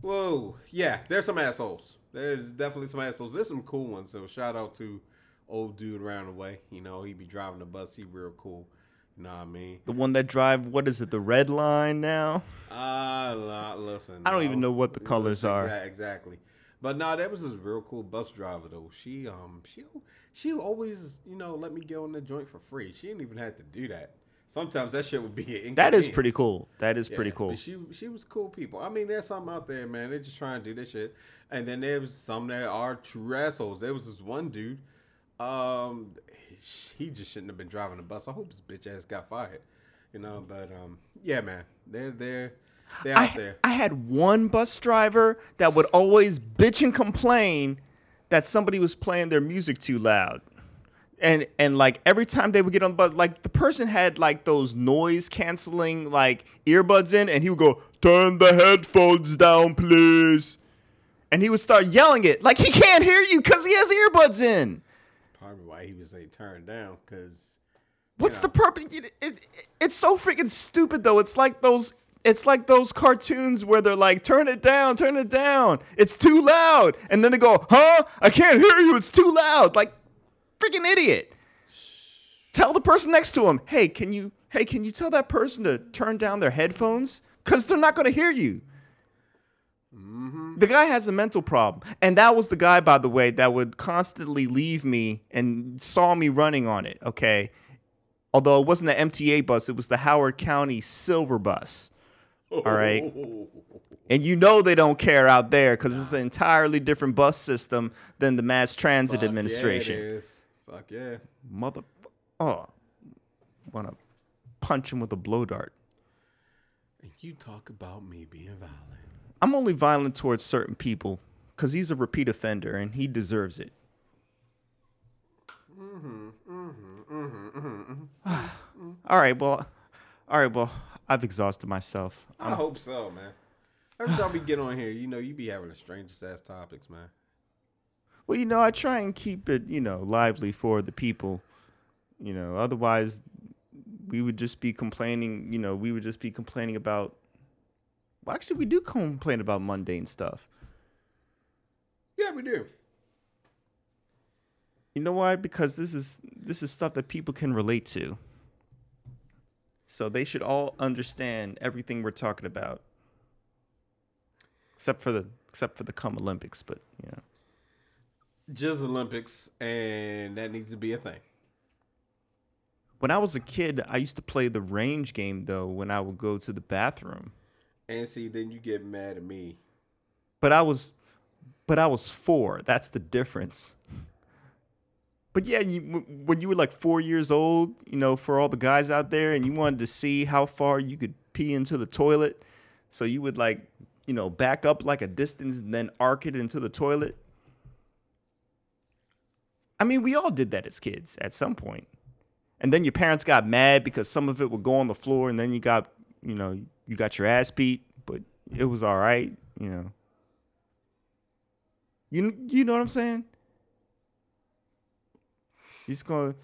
whoa, yeah, there's some assholes. There's definitely some assholes. There's some cool ones. So shout out to old dude around the way. You know, he be driving the bus. He real cool. You know what I mean? The one that drive what is it, the red line now? Ah, uh, listen. I don't even know what the colors are. Exa- Exactly. But nah, that was this real cool bus driver though. She um she she always you know let me go in the joint for free. She didn't even have to do that. Sometimes that shit would be That is pretty cool. That is Yeah, pretty cool. She she was cool people. I mean, there's some out there, man. They're just trying to do this shit. And then there was some that are true assholes. There was this one dude. Um, he just shouldn't have been driving the bus. I hope his bitch ass got fired. You know, but um, yeah, man, they're they're they're out I, there. I had one bus driver that would always bitch and complain that somebody was playing their music too loud. And and like every time they would get on the bus, like the person had like those noise canceling like earbuds in, and he would go, "Turn the headphones down, please." And he would start yelling it like he can't hear you because he has earbuds in. Why he was a turned down because What's Yeah. the purpose? It, it, it's so freaking stupid though. It's like those. It's like those cartoons where they're like, "Turn it down, turn it down. It's too loud," and then they go, "Huh? I can't hear you. It's too loud." Like, freaking idiot. Tell the person next to him, "Hey, can you? Hey, can you tell that person to turn down their headphones? Cause they're not gonna hear you." Mm-hmm. The guy has a mental problem. And that was the guy, by the way, that would constantly leave me and saw me running on it, okay? Although it wasn't the MTA bus, it was the Howard County Silver Bus. All right. And you know they don't care out there because it's an entirely different bus system than the Mass Transit Fuck Administration. Yeah, it is. Fuck yeah. Mother. Oh. Want to punch him with a blow dart. And you talk about me being violent. I'm only violent towards certain people because he's a repeat offender and he deserves it. all right, well, all right, well, I've exhausted myself. I hope so, man. Every time we get on here, you know, you be having the strangest ass topics, man. Well, you know, I try and keep it, you know, lively for the people. You know, otherwise, we would just be complaining. You know, we would just be complaining about. Well, actually, we do complain about mundane stuff. Yeah, we do. You know why? Because this is this is stuff that people can relate to. So they should all understand everything we're talking about. Except for the except for the come Olympics, but you know. Just Olympics, and that needs to be a thing. When I was a kid, I used to play the range game though when I would go to the bathroom. And see, then you get mad at me. But I was but I was 4. That's the difference. But yeah, you, when you were like 4 years old, you know, for all the guys out there and you wanted to see how far you could pee into the toilet, so you would like, you know, back up like a distance and then arc it into the toilet. I mean, we all did that as kids at some point. And then your parents got mad because some of it would go on the floor, and then you got, you know, you got your ass beat, but it was all right, you know. You you know what I'm saying? Just gonna.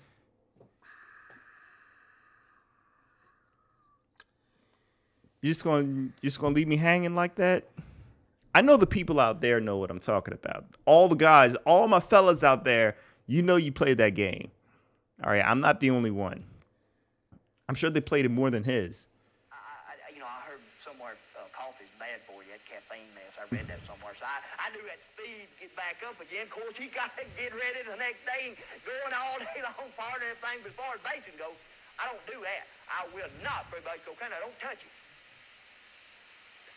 You just gonna just gonna leave me hanging like that? I know the people out there know what I'm talking about. All the guys, all my fellas out there, you know you played that game. All right, I'm not the only one. I'm sure they played it more than his. I, I, you know, I heard somewhere uh, coffee's bad for you, that caffeine mess. I read that somewhere. So I, I do that speed, get back up again. Of course, he got to get ready the next day, going all day long, far and everything. But as far as basing goes, I don't do that. I will not free base cocaine. I don't touch it.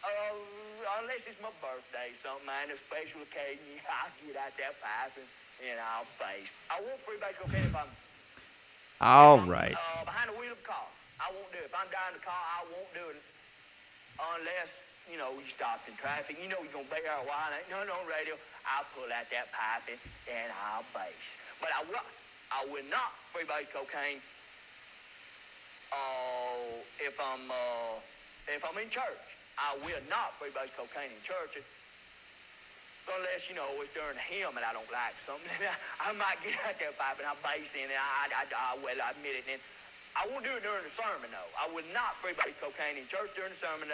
Uh, unless it's my birthday, something, man, a special occasion, I'll get out that pipe and, and I'll base. I won't free base cocaine if I'm All I'm, right. Uh, behind the wheel of a car. I won't do it. If I'm driving the car, I won't do it unless, you know, you stopped in traffic. You know you're going to a while. Ain't nothing on radio. I'll pull out that pipe and, and I'll base. But I will, I will not free base cocaine uh, if I'm uh, if I'm in church. I will not free base cocaine in church Unless, you know, it's during hymn and I don't like something. I might get out there pipe and I bass in it. I, I, I, well, I admit it. And I won't do it during the sermon, though. I would not free base cocaine in church during the sermon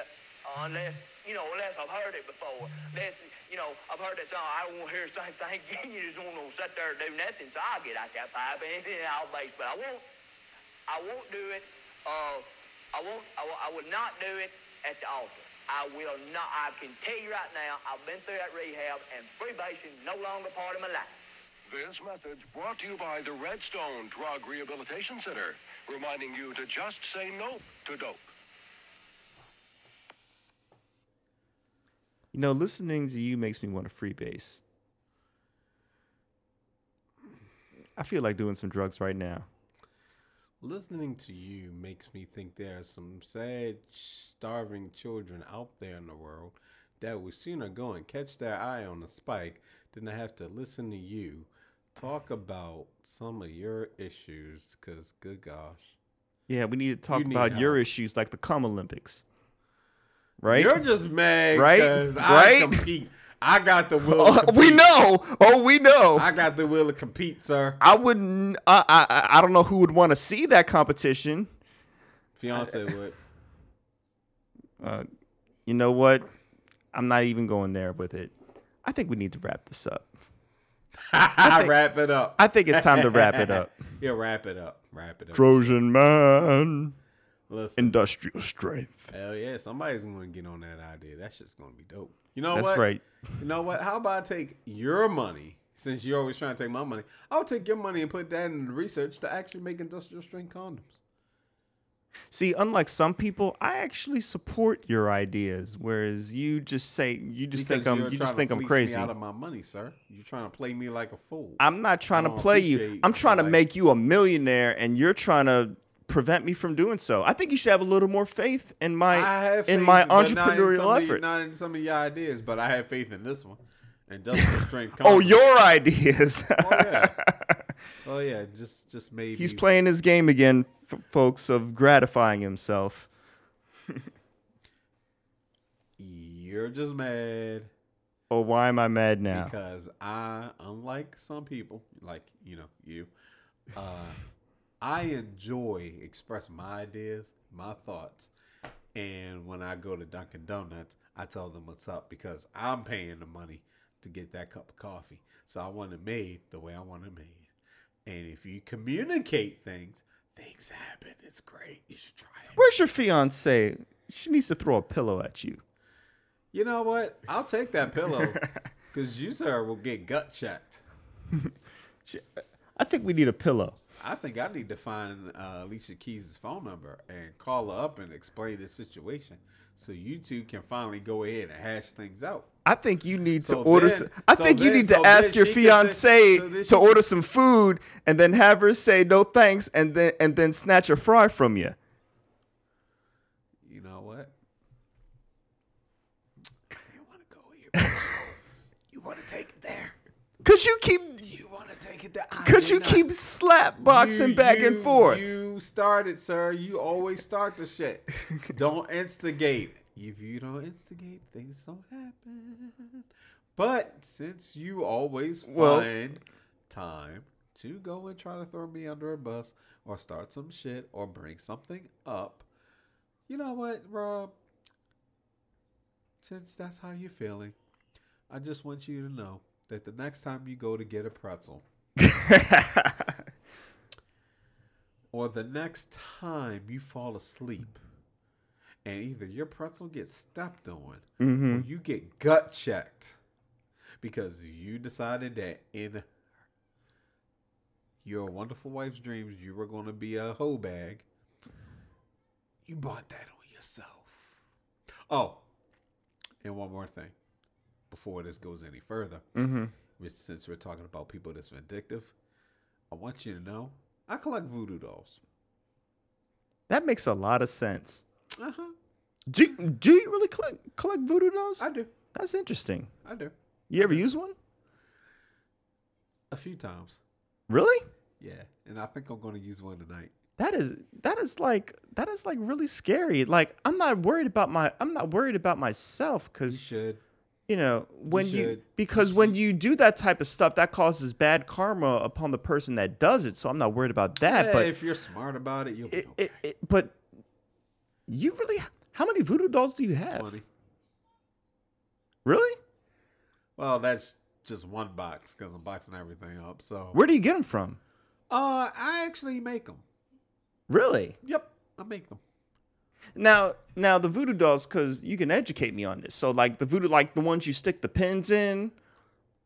unless, you know, unless I've heard it before. Unless, you know, I've heard that song. I don't want to hear the same thing. You just want to sit there and do nothing. So I'll get out that pipe and I'll bass. But I won't, I won't do it. Uh, I won't, I, will- not do it at the altar. I will not. I can tell you right now, I've been through that rehab and freebasing no longer part of my life. This message brought to you by the Redstone Drug Rehabilitation Center, reminding you to just say nope to dope. You know, listening to you makes me want to freebase. I feel like doing some drugs right now. Listening to you makes me think there are some sad, starving children out there in the world that would sooner go and catch their eye on a spike than to have to listen to you talk about some of your issues. Because, good gosh. Yeah, we need to talk You about your help. issues like the cum Olympics. Right? You're just mad Right? because I compete. I got the will. to Oh, compete. we know. Oh, we know. I got the will to compete, sir. I wouldn't. I, I I don't know who would want to see that competition. Fiance would. Uh, you know what? I'm not even going there with it. I think we need to wrap this up. think- wrap it up. I think it's time to wrap it up. Yeah, wrap it up. Wrap it up. Trojan man, Listen. industrial strength. Hell yeah, somebody's gonna get on that idea. That shit's gonna be dope. You know what? That's what? right. You know what? How about I take your money? Since you're always trying to take my money, I'll take your money and put that in the research to actually make industrial strength condoms. See, unlike some people, I actually support your ideas, whereas you just say you just think I'm you just to think I'm crazy. Me out of my money, sir. You're trying to play me like a fool. I'm not trying to play you. I'm trying to like- make you a millionaire, and you're trying to prevent me from doing so. I think you should have a little more faith in my have in my but not in entrepreneurial of your- efforts. not in some of your ideas, but I have faith in this one. And Industrial strength. oh, condoms. your ideas. Oh yeah. Oh yeah. Just just maybe. He's playing his game again, f- folks, of gratifying himself. You're just mad Oh, why am I mad now? because I, unlike some people, like you know you, uh, I enjoy expressing my ideas, my thoughts, and when I go to Dunkin' Donuts, I tell them what's up because I'm paying the money to get that cup of coffee. So I want it made the way I want it made. And if you communicate things, things happen. It's great. You should try it. Where's your fiance? She needs to throw a pillow at you. You know what? I'll take that pillow because you, sir, will get gut checked. I think we need a pillow. I think I need to find uh, Alicia Keys' phone number and call her up and explain the situation so you two can finally go ahead and hash things out. I think you need to order. then- some, I so think you then- need to ask your she can say- fiance so to order some food and then have her say no thanks and then and then snatch a fry from you. You know what? You want to go here? you want to take it there? Cause you keep You want to take it that I Cause did you not. keep slap boxing You- back and forth. You started, sir. You always start the shit. don't instigate. If you don't instigate, things don't happen. But since you always Well- find time to go and try to throw me under a bus or start some shit or bring something up, you know what, Rob? Since that's how you're feeling, I just want you to know that the next time you go to get a pretzel, or the next time you fall asleep and either your pretzel gets stepped on or you get gut checked because you decided that in your wonderful wife's dreams you were going to be a hoe bag, you bought that on yourself. Oh, and one more thing before this goes any further, mm-hmm. Since we're talking about people that's vindictive, I want you to know I collect voodoo dolls. That makes a lot of sense. Uh huh. Do do you really collect collect voodoo dolls? I do. That's interesting. I do. You ever use one? A few times. Really? Yeah. And I think I'm going to use one tonight. That is that is like that is like really scary. Like I'm not worried about my I'm not worried about myself because You should. You know when you, should. because when you do that type of stuff that causes bad karma upon the person that does it. So I'm not worried about that. Yeah, but if you're smart about it, you'll be it, okay. it, it, but you really how many voodoo dolls do you have? 20. Really? Well, that's just one box because I'm boxing everything up. So, Where do you get them from? uh, I actually make them. Really? Yep, I make them. Now, now the voodoo dolls, because you can educate me on this. So, like the voodoo, like the ones you stick the pins in,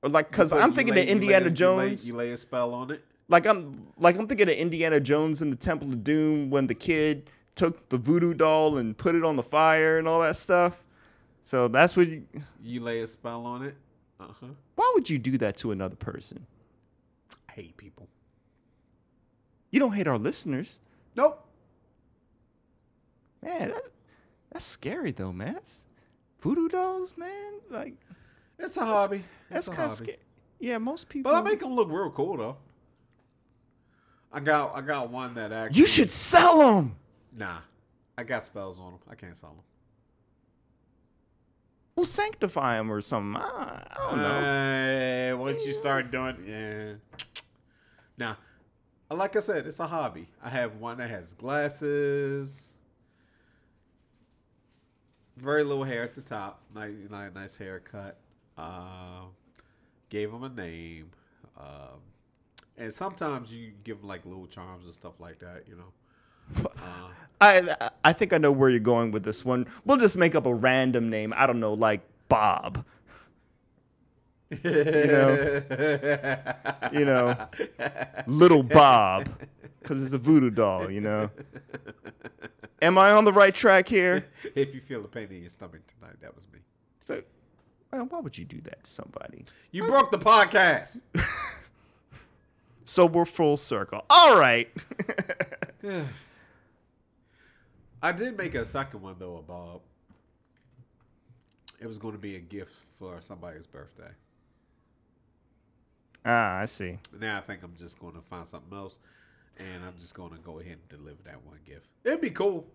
or like, because I'm thinking lay- of you lay Indiana you lay- Jones. You lay, a spell on it. like I'm, like I'm thinking of Indiana Jones in the Temple of Doom when the kid took the voodoo doll and put it on the fire and all that stuff. So that's what. You, You lay a spell on it. Uh huh. why would you do that to another person? I hate people. You don't hate our listeners, Nope. Man. That, that's scary though, man. That's, voodoo dolls, man. Like It's a hobby. that's It's a kind of scary. Yeah, most people. But I make them look real cool though. I got I got one that actually. You should sell them. Nah, I got spells on them. I can't sell them. We'll sanctify them or something. I, I don't know. Hey, once you start doing, yeah. Now, like I said, it's a hobby. I have one that has glasses, very little hair at the top, nice, nice, haircut. Um, gave him a name, um, and sometimes you give them like little charms and stuff like that. You know. Uh, I I think I know where you're going with this one. We'll just make up a random name. I don't know, like Bob. You know. You know, little Bob, because it's a voodoo doll. You know. Am I on the right track here? if you feel the pain in your stomach tonight, that was me. So, well, why would you do that to somebody? You broke the podcast. So we're full circle. All right. I did make a second one though, Bob. It was going to be a gift for somebody's birthday. Ah, I see. Now I think I'm just going to find something else, and I'm just going to go ahead and deliver that one gift. It'd be cool.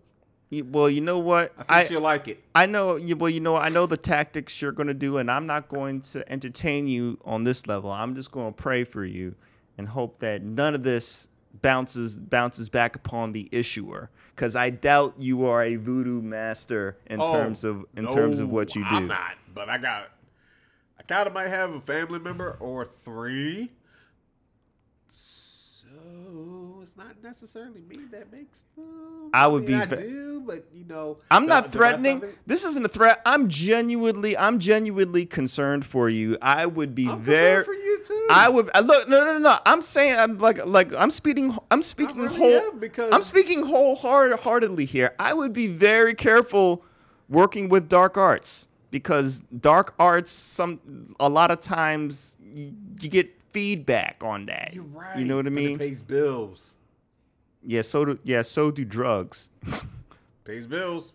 You- Well, you know what? I think she'll like it. I know. you- Well, you know, I know the tactics you're going to do, and I'm not going to entertain you on this level. I'm just going to pray for you and hope that none of this bounces bounces back upon the issuer, because I doubt you are a voodoo master in Oh, terms of in terms of no, what you do. I'm not, but I got. I kind of might have a family member or three. So it's not necessarily me that makes them. I would mean, be I do, but you know, I'm the- not the rest of threatening. This isn't a threat. I'm genuinely, I'm genuinely concerned for you. I would be I'm very. for you too. I would I look. No, no, no, no. I'm saying I'm like, like I'm speaking. I'm speaking really whole. because- I'm speaking wholeheartedly here. I would be very careful working with dark arts because dark arts, some a lot of times you, you get feedback on that. You're right. You know what I mean? pays bills. Yeah. So do yeah. So do drugs. Pays bills.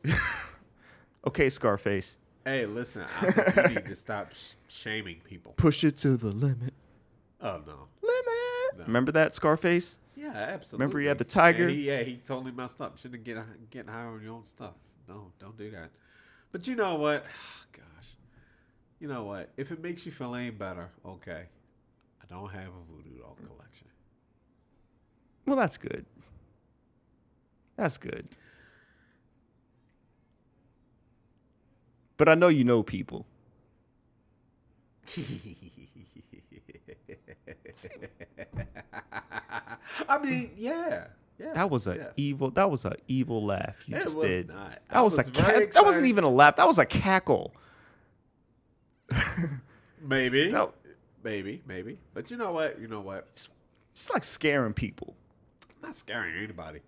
okay, Scarface. hey, listen. I think you need to stop sh- shaming people. Push it to the limit. Oh no. Limit. that? Remember that Scarface? Yeah, absolutely. Remember he had the tiger? He, yeah, he totally messed up. Shouldn't get getting high on your own stuff. No, don't do that. But you know what? Gosh, you know what? If it makes you feel any better, okay. I don't have a voodoo doll collection. Well, that's good. That's good. But I know you know people. I mean, yeah, yeah. That was a yes. evil. That was a evil laugh you It just was did. not. That I was, was a ca- that wasn't even a laugh. That was a cackle. Maybe, No, maybe, maybe. But you know what? You know what? it's like scaring people. I'm not scaring anybody.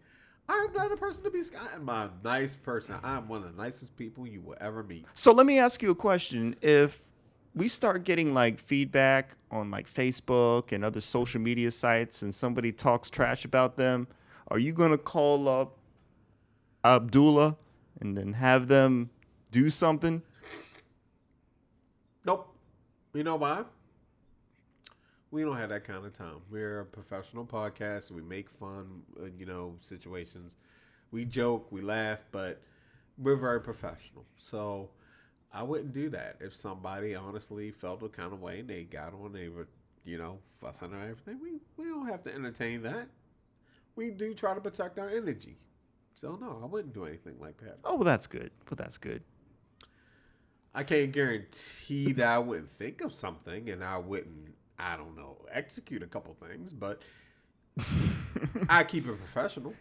I'm not a person to be scared. I'm a nice person. I'm one of the nicest people you will ever meet. So let me ask you a question. If we start getting like feedback on like Facebook and other social media sites and somebody talks trash about them, are you going to call up Abdullah and then have them do something? Nope. You know why? We don't have that kind of time. We're a professional podcast. We make fun, uh, you know, situations. We joke, we laugh, but we're very professional. So I wouldn't do that if somebody honestly felt a kind of way and they got on, they were, you know, fussing or everything. We we don't have to entertain that. We do try to protect our energy. So no, I wouldn't do anything like that. Oh, well, that's good. Well, that's good. I can't guarantee that I wouldn't think of something and I wouldn't, I don't know, execute a couple things, but I keep it professional.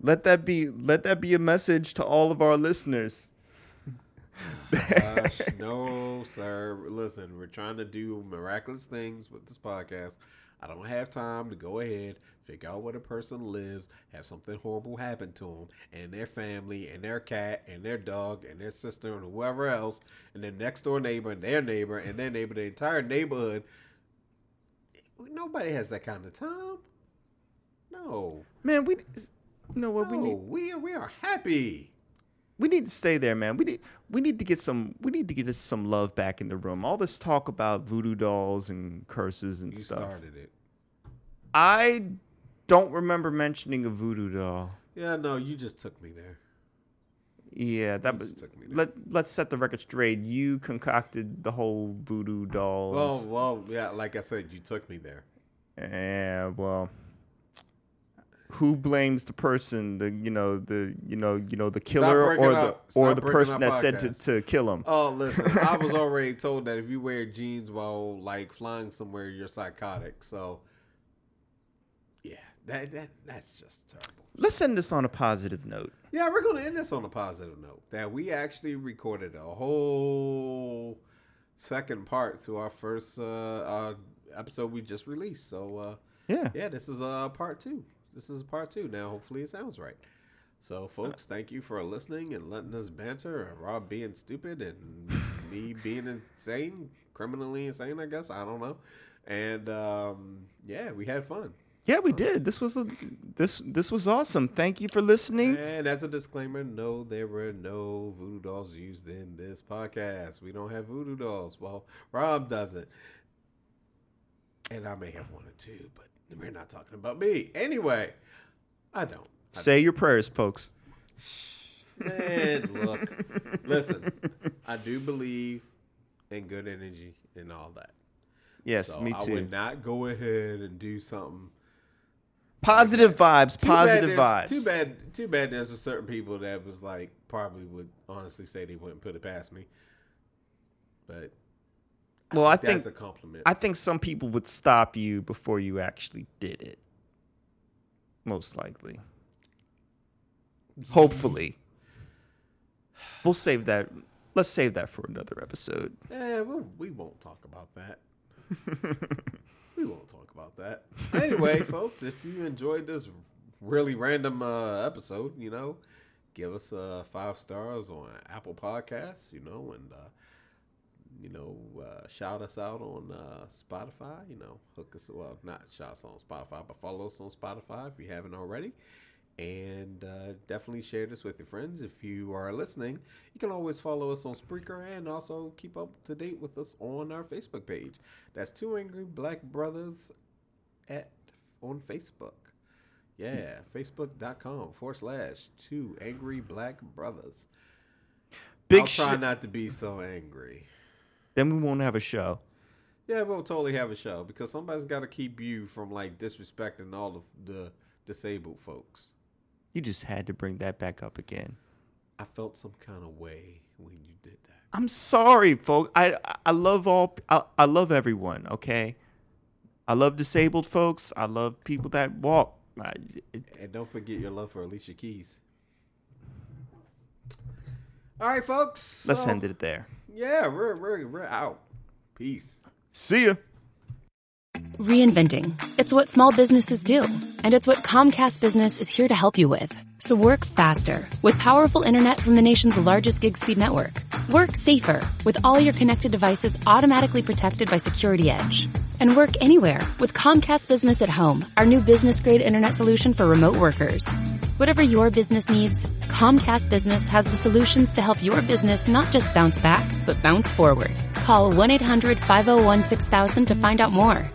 Let that be let that be a message to all of our listeners. Gosh, no, sir. Listen, we're trying to do miraculous things with this podcast. I don't have time to go ahead, figure out where the person lives, have something horrible happen to them and their family and their cat and their dog and their sister and whoever else, and their next door neighbor and their neighbor and their neighbor, the entire neighborhood. Nobody has that kind of time. No, Man, we you know what no, we need we are we are happy. we need to stay there, man. We need we need to get some we need to get us some love back in the room. All this talk about voodoo dolls and curses and You stuff. started it. I don't remember mentioning a voodoo doll. Yeah, no, you just took me there. Yeah, that was. took me there. Let Let's set the record straight. You concocted the whole voodoo Well, dolls. well, yeah, like I said, you took me there. Yeah, well, who blames the person? The you know the you know you know the killer or the up. or Stop the person that said to, to kill him. Oh, listen, I was already told that if you wear jeans while like flying somewhere, you're psychotic. So, that that that's just terrible. Let's end this on a positive note. Yeah, we're gonna end this on a positive note that we actually recorded a whole second part to our first uh, uh episode we just released. So, uh, Yeah. yeah, this is uh part two. This is part two. Now, hopefully, it sounds right. So, folks, thank you for listening and letting us banter. And Rob being stupid and me being insane, criminally insane, I guess. I don't know. And um, yeah, we had fun. Yeah, we did. This was a, this this was awesome. Thank you for listening. And as a disclaimer, no, there were no voodoo dolls used in this podcast. We don't have voodoo dolls. Well, Rob doesn't. And I may have one or two, but we're not talking about me. Anyway, I don't. I Say your prayers, folks. Man, look, listen. I do believe in good energy and all that. Yes, So me too. I would not go ahead and do something. Positive vibes. Too Positive vibes. Too bad. Too bad. There's a certain people that was like probably would honestly say they wouldn't put it past me. But Well, I that's think a compliment. I think some people would stop you before you actually did it. Most likely. Hopefully. We'll save that. Let's save that for another episode. Yeah, we, we won't talk about that. we won't talk about that. Anyway, folks, if you enjoyed this really random uh, episode, you know, give us uh, five stars on Apple Podcasts, you know, and uh, you know, uh, shout us out on uh, Spotify. You know, hook us. Well, not shout us on Spotify, but follow us on Spotify if you haven't already. And uh, definitely share this with your friends. If you are listening, you can always follow us on Spreaker and also keep up to date with us on our Facebook page. That's Two Angry Black Brothers at on Facebook. Yeah, facebook.com forward slash two angry black brothers. Big I'll try shit. not to be so angry. Then we won't have a show. Yeah, we'll totally have a show because somebody's got to keep you from like disrespecting all of the disabled folks. You just had to bring that back up again. I felt some kind of way when you did that. I'm sorry, folks. I I love all. I, I love everyone. Okay. I love disabled folks. I love people that walk. I, it, And don't forget your love for Alicia Keys. All right, folks. let's so- end it there. Yeah, we're we're we're out. Peace. See ya. Reinventing. It's what small businesses do. And it's what Comcast Business is here to help you with. So work faster with powerful internet from the nation's largest gig speed network. Work safer with all your connected devices automatically protected by Security Edge. And work anywhere with Comcast Business at Home, our new business grade internet solution for remote workers. Whatever your business needs, Comcast Business has the solutions to help your business not just bounce back, but bounce forward. Call 1-800-501-6000 to find out more.